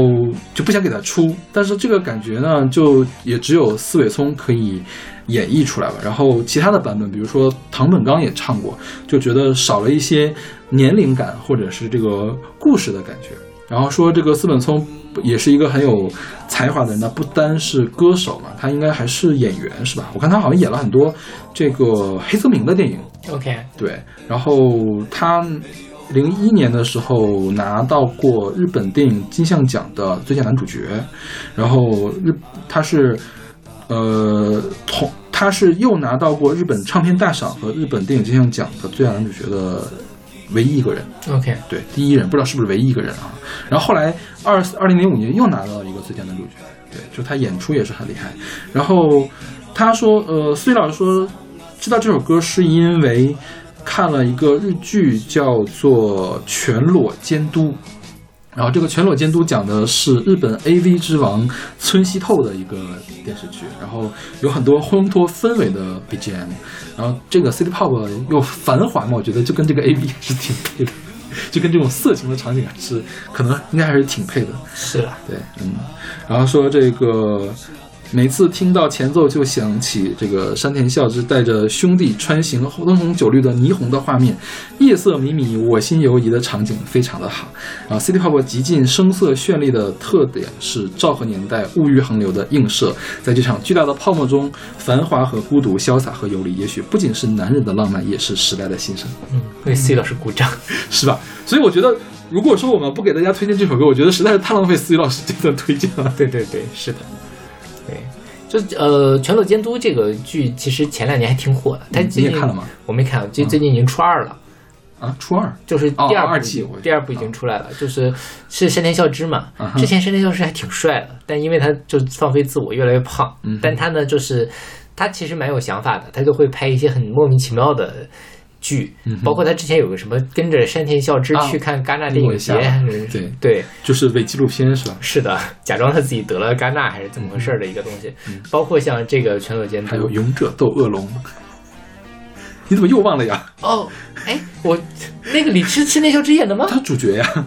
就不想给他出，但是这个感觉呢，就也只有四尾聪可以演绎出来了。然后其他的版本，比如说唐本刚也唱过，就觉得少了一些年龄感或者是这个故事的感觉。然后说这个四本聪也是一个很有才华的人，那不单是歌手嘛，他应该还是演员是吧？我看他好像演了很多这个黑泽明的电影，OK，对。然后他零一年的时候拿到过日本电影金像奖的最佳男主角，然后日他是呃同他是又拿到过日本唱片大赏和日本电影金像奖的最佳男主角的唯一一个人。OK，对，第一人不知道是不是唯一一个人啊。然后后来二二零零五年又拿到了一个最佳男主角，对，就他演出也是很厉害。然后他说，呃，思雨老师说知道这首歌是因为看了一个日剧叫做《全裸监督》。然后这个《全裸监督》讲的是日本 AV 之王村西透的一个电视剧，然后有很多烘托氛围的 BGM，然后这个 City Pop 又繁华嘛，我觉得就跟这个 AV 还是挺配的，就跟这种色情的场景还是可能应该还是挺配的。是啊，对，嗯，然后说这个每次听到前奏就想起这个山田孝之带着兄弟穿行灯红酒绿的霓虹的画面，夜色迷迷，我心犹疑的场景非常的好。然后 City Pop 极尽声色绚丽的特点是昭和年代物欲横流的映射，在这场巨大的泡沫中，繁华和孤独，潇洒和游离，也许不仅是男人的浪漫，也是时代的心声。嗯，为 C 老师鼓掌。是吧？所以我觉得，如果说我们不给大家推荐这首歌，我觉得实在是太浪费思雨老师这段推荐了。对对对，是的，就呃，《全裸监督》这个剧其实前两年还挺火的，它嗯最近看了吗？我没看，最最近已经初二了。啊，初二就是哦第二部第二部已经出来了，就是是山田孝之嘛啊。之前山田孝之还挺帅的，但因为他就放飞自我，越来越胖嗯。但他呢，就是他其实蛮有想法的，他就会拍一些很莫名其妙的剧嗯，包括他之前有个什么跟着山田孝之啊去看戛纳电影节对对，就是伪纪录片是吧？是的，假装他自己得了戛纳还是怎么回事的一个东西。包括像这个全裸监督还有《勇者斗恶龙》，你怎么又忘了呀？哦，哎，我那个里是山田孝之演的吗？他主角呀，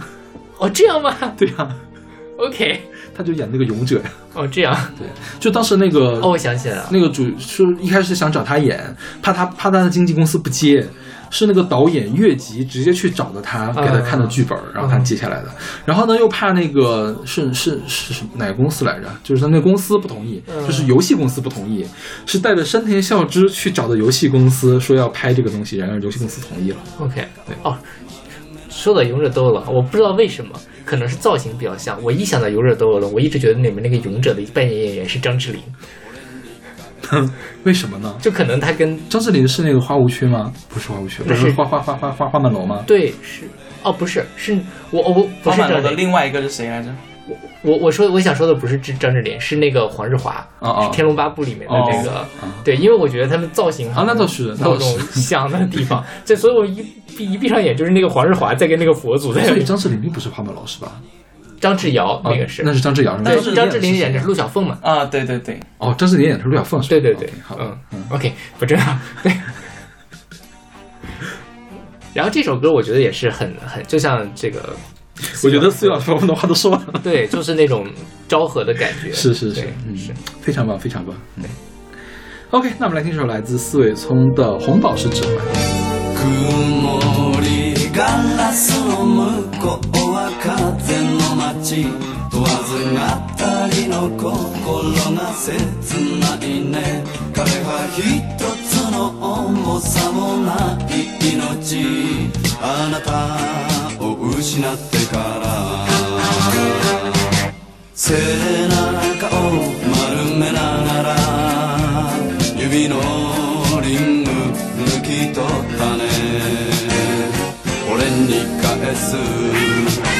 哦，这样吗对呀，？OK，他就演那个勇者呀。哦，这样，对，就当时那个哦，我想起来了，那个主是一开始想找他演，怕他怕他的经纪公司不接，是那个导演越级直接去找的他，给他看的剧本，然后他接下来的。然后呢，又怕那个是是是是哪个公司来着？就是他那公司不同意，就是游戏公司不同意，是带着山田孝之去找的游戏公司，说要拍这个东西，然后游戏公司同意了。OK，对哦，说到勇者斗恶龙，我不知道为什么，可能是造型比较像。我一想到勇者斗恶龙，我一直觉得里面那个勇者的扮演演员是张智霖，为什么呢？就可能他跟张智霖是那个花无缺吗？不是花无缺，不是花花花花花花满楼吗？对是哦不是是我我我不是张智霖，另外一个是谁来着？我我我说我想说的不是张智霖，是那个黄日华，是《天龙八部》里面的那个，哦对，因为我觉得他们造型啊那倒是那种是像的地方，这所以我一闭一闭上眼就是那个黄日华在跟那个佛祖在所以张智霖并不是花满楼是吧？张智尧那个哦是，那是张智尧是吧？对，张智霖演的是陆小凤嘛。啊，对对对，哦，张智霖演的是陆小凤是吧？对对对好，嗯嗯，OK，不重要。对。然后这首歌我觉得也是很很，就像这个，我觉得思雨老师把我们的话都说完了。对，就是那种昭和的感觉。是 是是，嗯是。，非常棒，非常棒。对，OK，那我们来听一首来自四尾聪的《红宝石指环》。向こうは風の街問わず語りの心が切ないね。彼は一つの重さもない命。あなたを失ってから。背中を丸めながら指のリング抜き取に返す。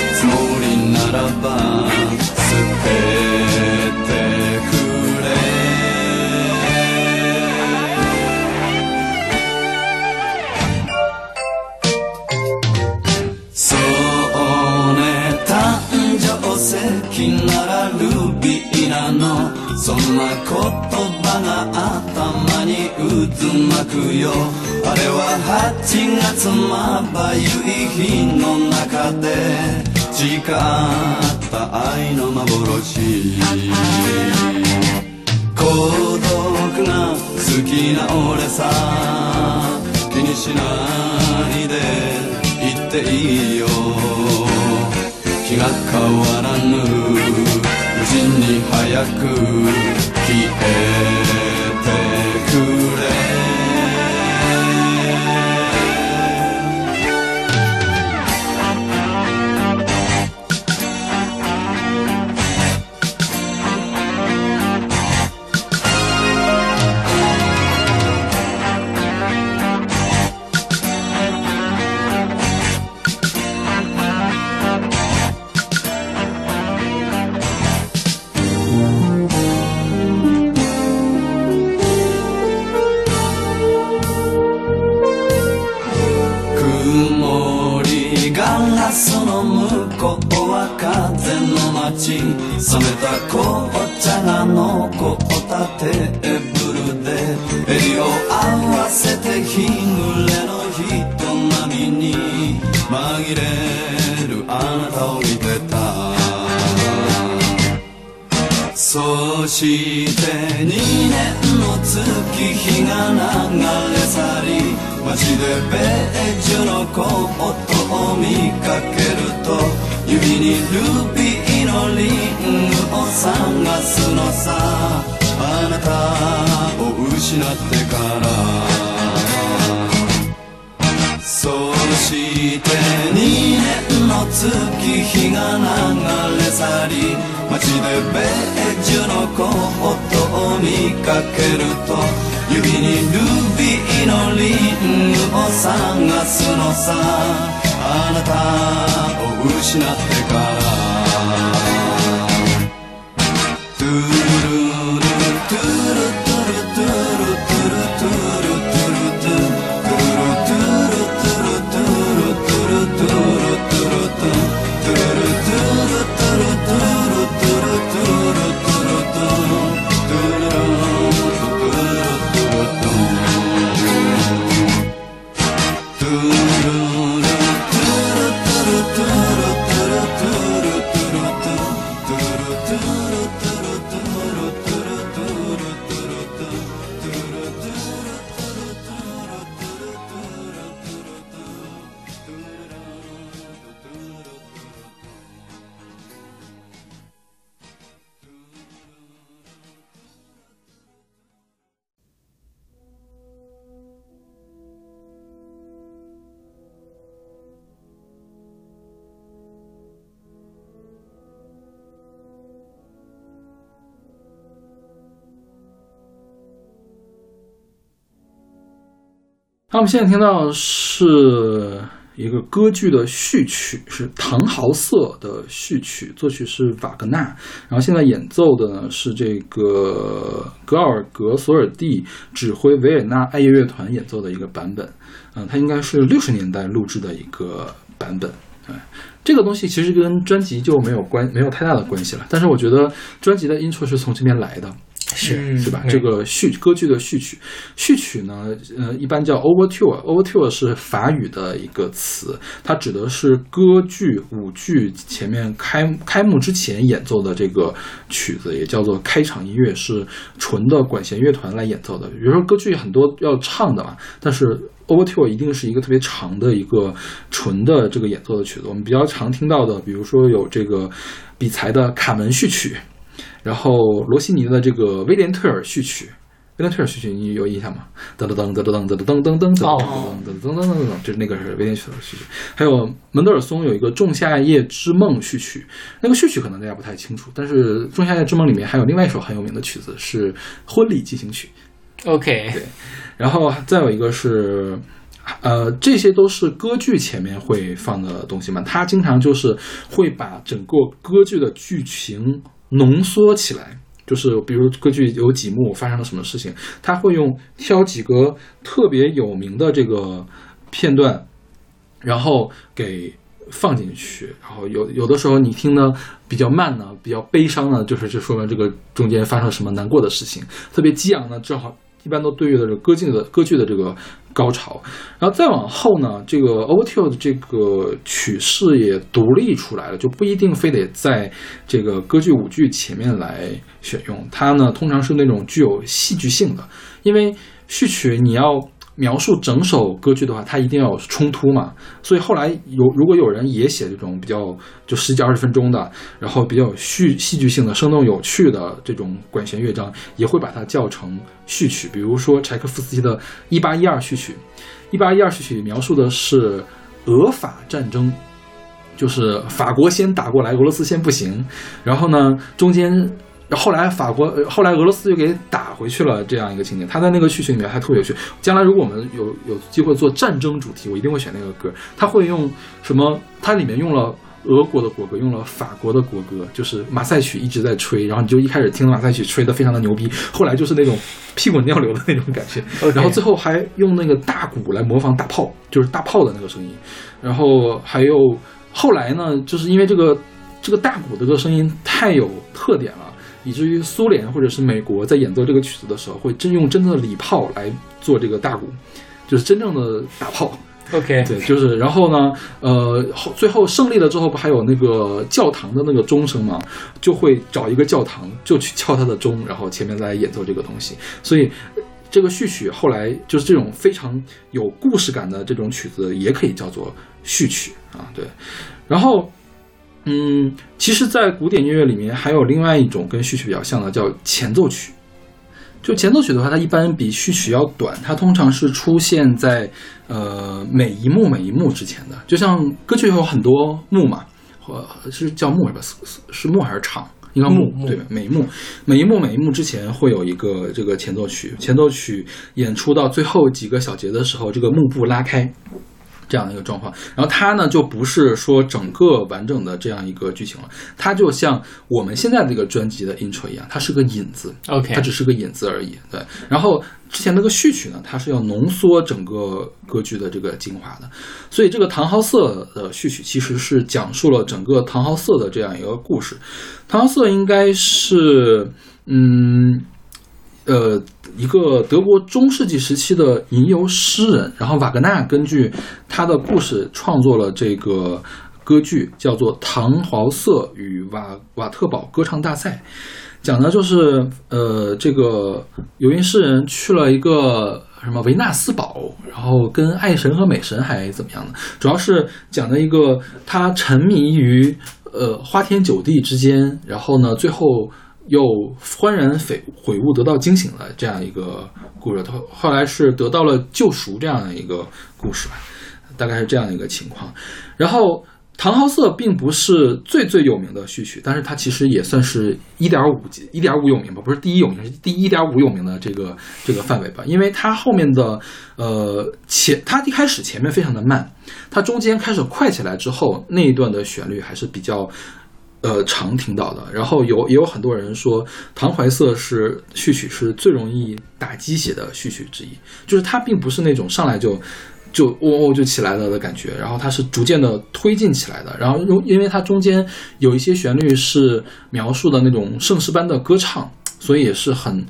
かった愛の幻孤独な好きな俺さ気にしないで言っていいよ。気が変わらぬうちに早く消え。现在听到是一个歌剧的序曲，是《唐豪瑟》的序曲，作曲是瓦格纳，然后现在演奏的呢是这个格尔格索尔蒂指挥维也纳爱乐乐团演奏的一个版本。嗯，它应该是六十年代录制的一个版本。哎，这个东西其实跟专辑就没有关，没有太大的关系了。但是我觉得专辑的 intro 是从这边来的。是是吧？嗯这个序歌剧的序曲，序曲呢，呃，一般叫 overture。overture 是法语的一个词，它指的是歌剧、舞剧前面开开幕之前演奏的这个曲子，也叫做开场音乐，是纯的管弦乐团来演奏的。比如说歌剧很多要唱的嘛，但是 overture 一定是一个特别长的一个纯的这个演奏的曲子。我们比较常听到的，比如说有这个比才的《卡门序曲》。然后罗西尼的这个威廉特尔序曲，威廉特尔序曲你有印象吗？噔噔噔噔噔噔噔噔噔噔噔噔噔噔噔噔噔，就是那个是威廉特尔序曲。还有门德尔松有一个《仲夏夜之梦》序曲，那个序曲可能大家不太清楚，但是《仲夏夜之梦》里面还有另外一首很有名的曲子是《婚礼进行曲》。OK，对，然后再有一个是。呃，这些都是歌剧前面会放的东西嘛，他经常就是会把整个歌剧的剧情浓缩起来，就是比如歌剧有几幕发生了什么事情，他会用挑几个特别有名的这个片段，然后给放进去，然后有有的时候你听呢比较慢呢，比较悲伤呢，就是就说明这个中间发生了什么难过的事情；特别激昂呢，正好一般都对应的是歌剧的歌剧的这个高潮。然后再往后呢，这个 overture 的这个曲式也独立出来了，就不一定非得在这个歌剧舞剧前面来选用。它呢，通常是那种具有戏剧性的，因为序曲你要描述整首歌剧的话，它一定要有冲突嘛。所以后来有如果有人也写这种比较就十几二十分钟的，然后比较有戏戏剧性的、生动有趣的这种管弦乐章，也会把它叫成序曲。比如说柴可夫斯基的《一八一二序曲》，《一八一二序曲》描述的是俄法战争。就是法国先打过来，俄罗斯先不行，然后呢，中间后来法国，呃后来俄罗斯又给打回去了，这样一个情景。他在那个序曲里面还特别有趣。将来如果我们有有机会做战争主题，我一定会选那个歌。他会用什么？它里面用了俄国的国歌，用了法国的国歌，就是马赛曲一直在吹，然后你就一开始听马赛曲吹的非常的牛逼，后来就是那种屁滚尿流的那种感觉，然后最后还用那个大鼓来模仿大炮，就是大炮的那个声音，然后还有。后来呢，就是因为这个这个大鼓的这个声音太有特点了，以至于苏联或者是美国在演奏这个曲子的时候，会真用真正的礼炮来做这个大鼓，就是真正的大炮。OK，对，就是然后呢，呃，后最后胜利了之后，不还有那个教堂的那个钟声嘛？就会找一个教堂，就去敲它的钟，然后前面再演奏这个东西。所以这个序曲后来就是这种非常有故事感的这种曲子，也可以叫做序曲啊。对，然后。嗯，其实，在古典音乐里面，还有另外一种跟序曲比较像的，叫前奏曲。就前奏曲的话，它一般比序曲要短，它通常是出现在呃每一幕每一幕之前的。就像歌剧有很多幕嘛，或是叫幕是吧？是是是幕还是场？应该幕幕对吧？每一幕每一幕每一幕之前会有一个这个前奏曲，前奏曲演出到最后几个小节的时候，这个幕布拉开。这样的一个状况，然后它呢就不是说整个完整的这样一个剧情了，它就像我们现在这个专辑的 intro 一样，它是个引子 OK 它只是个引子而已。对，然后之前那个序曲呢，它是要浓缩整个歌剧的这个精华的，所以这个唐豪瑟的序曲其实是讲述了整个唐豪瑟的这样一个故事。唐豪瑟应该是，嗯。呃，一个德国中世纪时期的吟游诗人，然后瓦格纳根据他的故事创作了这个歌剧，叫做《唐豪瑟与瓦瓦特堡歌唱大赛》，讲的就是呃，这个游吟诗人去了一个什么维纳斯堡，然后跟爱神和美神还怎么样的，主要是讲的一个他沉迷于呃花天酒地之间，然后呢，最后。又幡然悔悔悟，得到惊醒了这样一个故事，后后来是得到了救赎这样的一个故事吧，大概是这样一个情况。然后唐豪瑟并不是最最有名的序曲，但是它其实也算是一点五级一点五有名吧，不是第一有名，是第一点五有名的这个这个范围吧，因为它后面的呃前它一开始前面非常的慢，它中间开始快起来之后，那一段的旋律还是比较。呃，常听到的，然后有也有很多人说，唐怀瑟是序曲是最容易打鸡血的序曲之一，就是它并不是那种上来就就喔喔就起来了的感觉，然后它是逐渐的推进起来的，然后因因为它中间有一些旋律是描述的那种盛世般的歌唱，所以也是很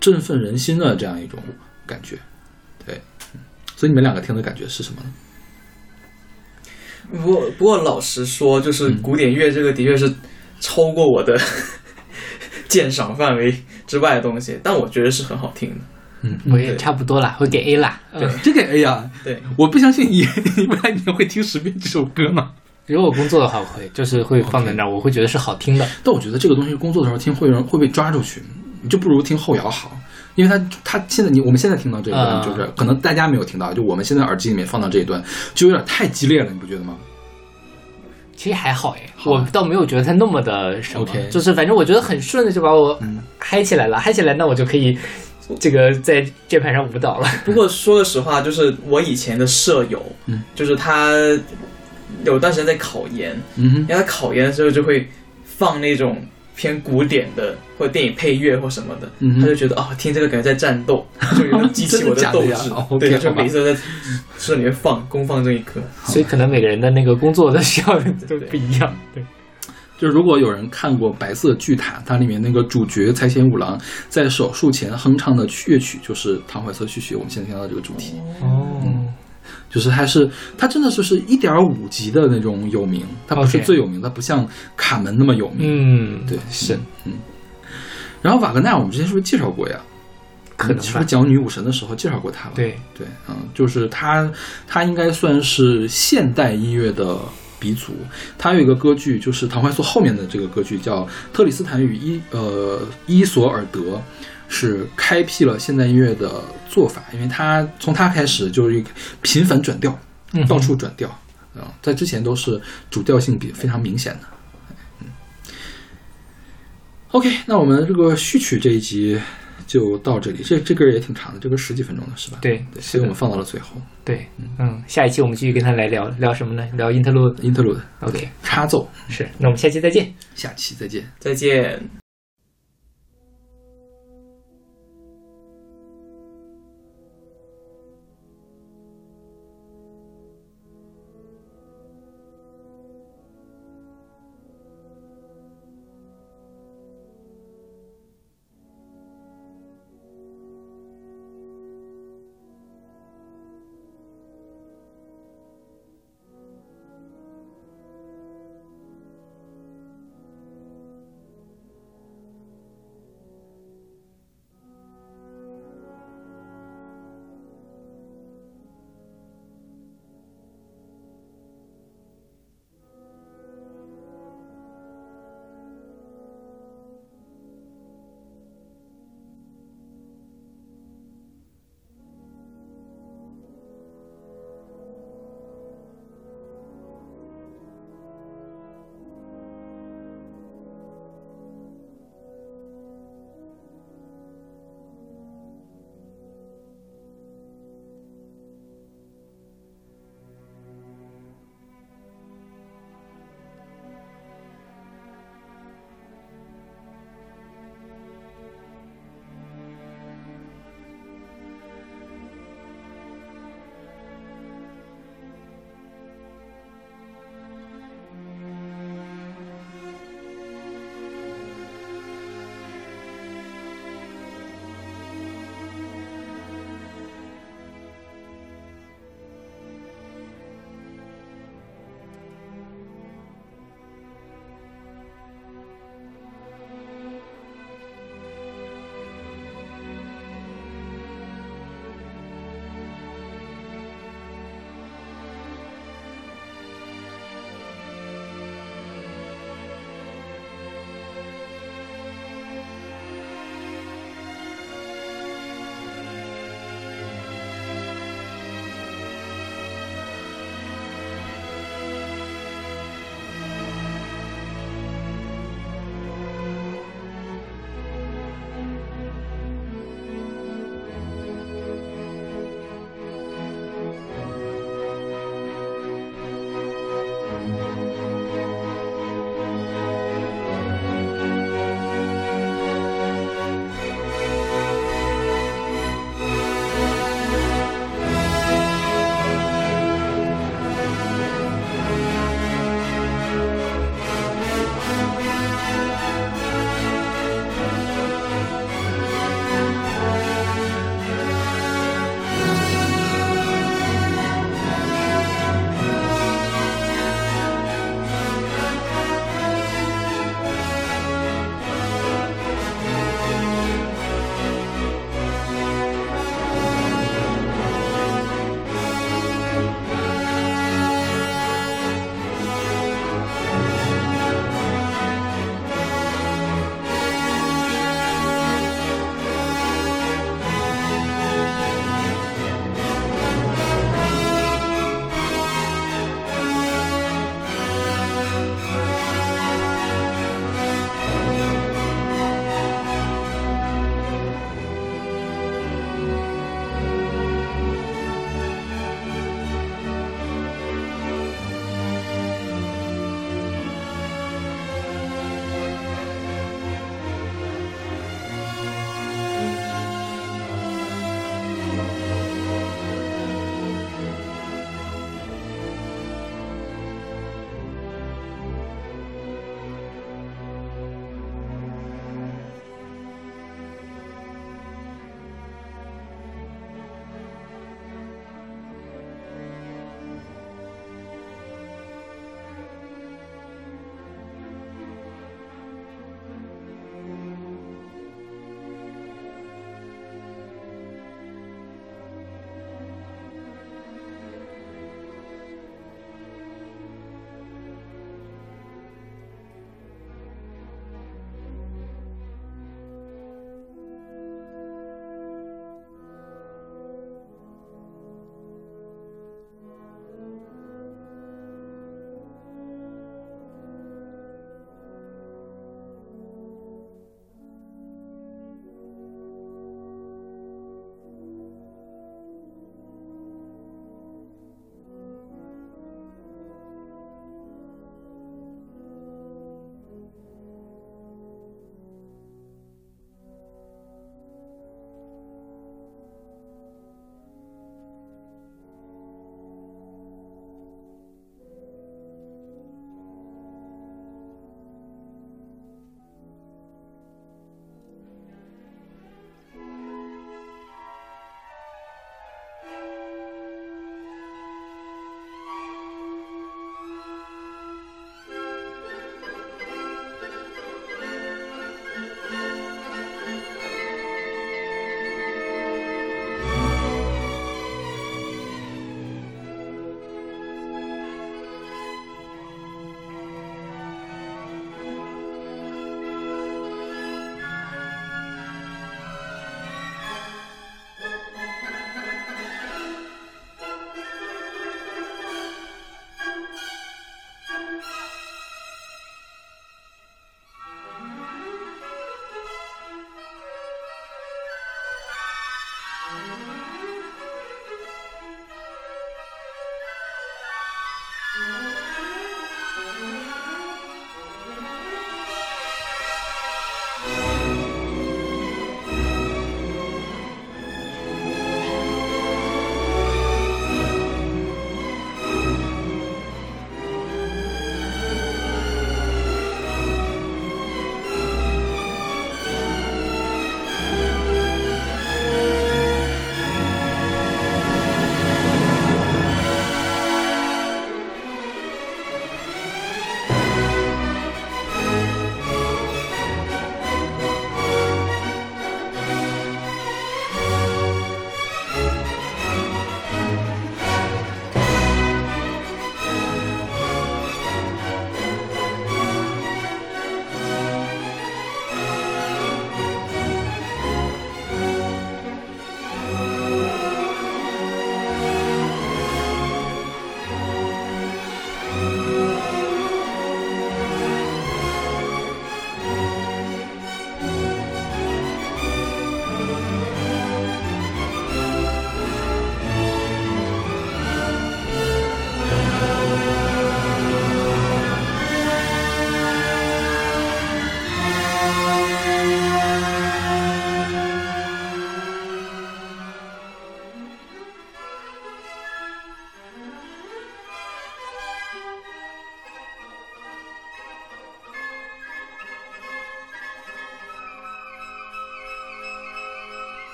振奋人心的这样一种感觉，对，所以你们两个听的感觉是什么呢？不过不过老实说，就是嗯古典乐这个的确是超过我的 鉴赏范围之外的东西，但我觉得是很好听的。嗯我也差不多啦，会给 A 啦。对嗯，这个 A 呀，对，我不相信你，你未来你会听十遍这首歌呢。如果我工作的话，我会就是会放在那儿，我会觉得是好听的。但我觉得这个东西工作的时候听会有人会被抓住去，你就不如听后摇好，因为他他现在你我们现在听到这一段啊就是、可能大家没有听到，就我们现在耳机里面放到这一段就有点太激烈了，你不觉得吗？其实还好哎，好我倒没有觉得它那么的什么 OK 就是反正我觉得很顺的就把我嗯。嗨起来了，嗨起来那我就可以这个在键盘上舞蹈了。不过说个实话，就是我以前的舍友，嗯，就是他有段时间在考研，嗯哼，因为他考研的时候就会放那种偏古典的或者电影配乐或什么的，嗯他就觉得哦，听这个感觉在战斗，就有点激起我的斗志。对，就每次都在车里面放公放这一刻。所以可能每个人的那个工作的需要都不一样。对，就是如果有人看过《白色巨塔》，它里面那个主角财前五郎在手术前哼唱的乐曲，就是唐怀瑟序曲，我们现在听到这个主题。哦，就是还是它真的就是一点五级的那种有名，它不是最有名，它不像卡门那么有名。嗯，对，是，嗯。然后瓦格纳，我们之前是不是介绍过呀？可能是不是。讲女武神的时候介绍过他了？对，对，嗯，就是他，他应该算是现代音乐的鼻祖。他有一个歌剧，就是唐怀素后面的这个歌剧叫《特里斯坦与伊呃伊索尔德》，是开辟了现代音乐的做法，因为他从他开始就是一个频繁转调，嗯哼到处转调啊、在之前都是主调性比非常明显的。嗯，OK，那我们这个序曲这一集就到这里，这这歌也挺长的，这歌十几分钟的是吧？对对，所以我们放到了最后。对，嗯，下一期我们继续跟他来聊聊什么呢？聊 interlude。Interlude OK，插奏，是，那我们下期再见。下期再见。再见。「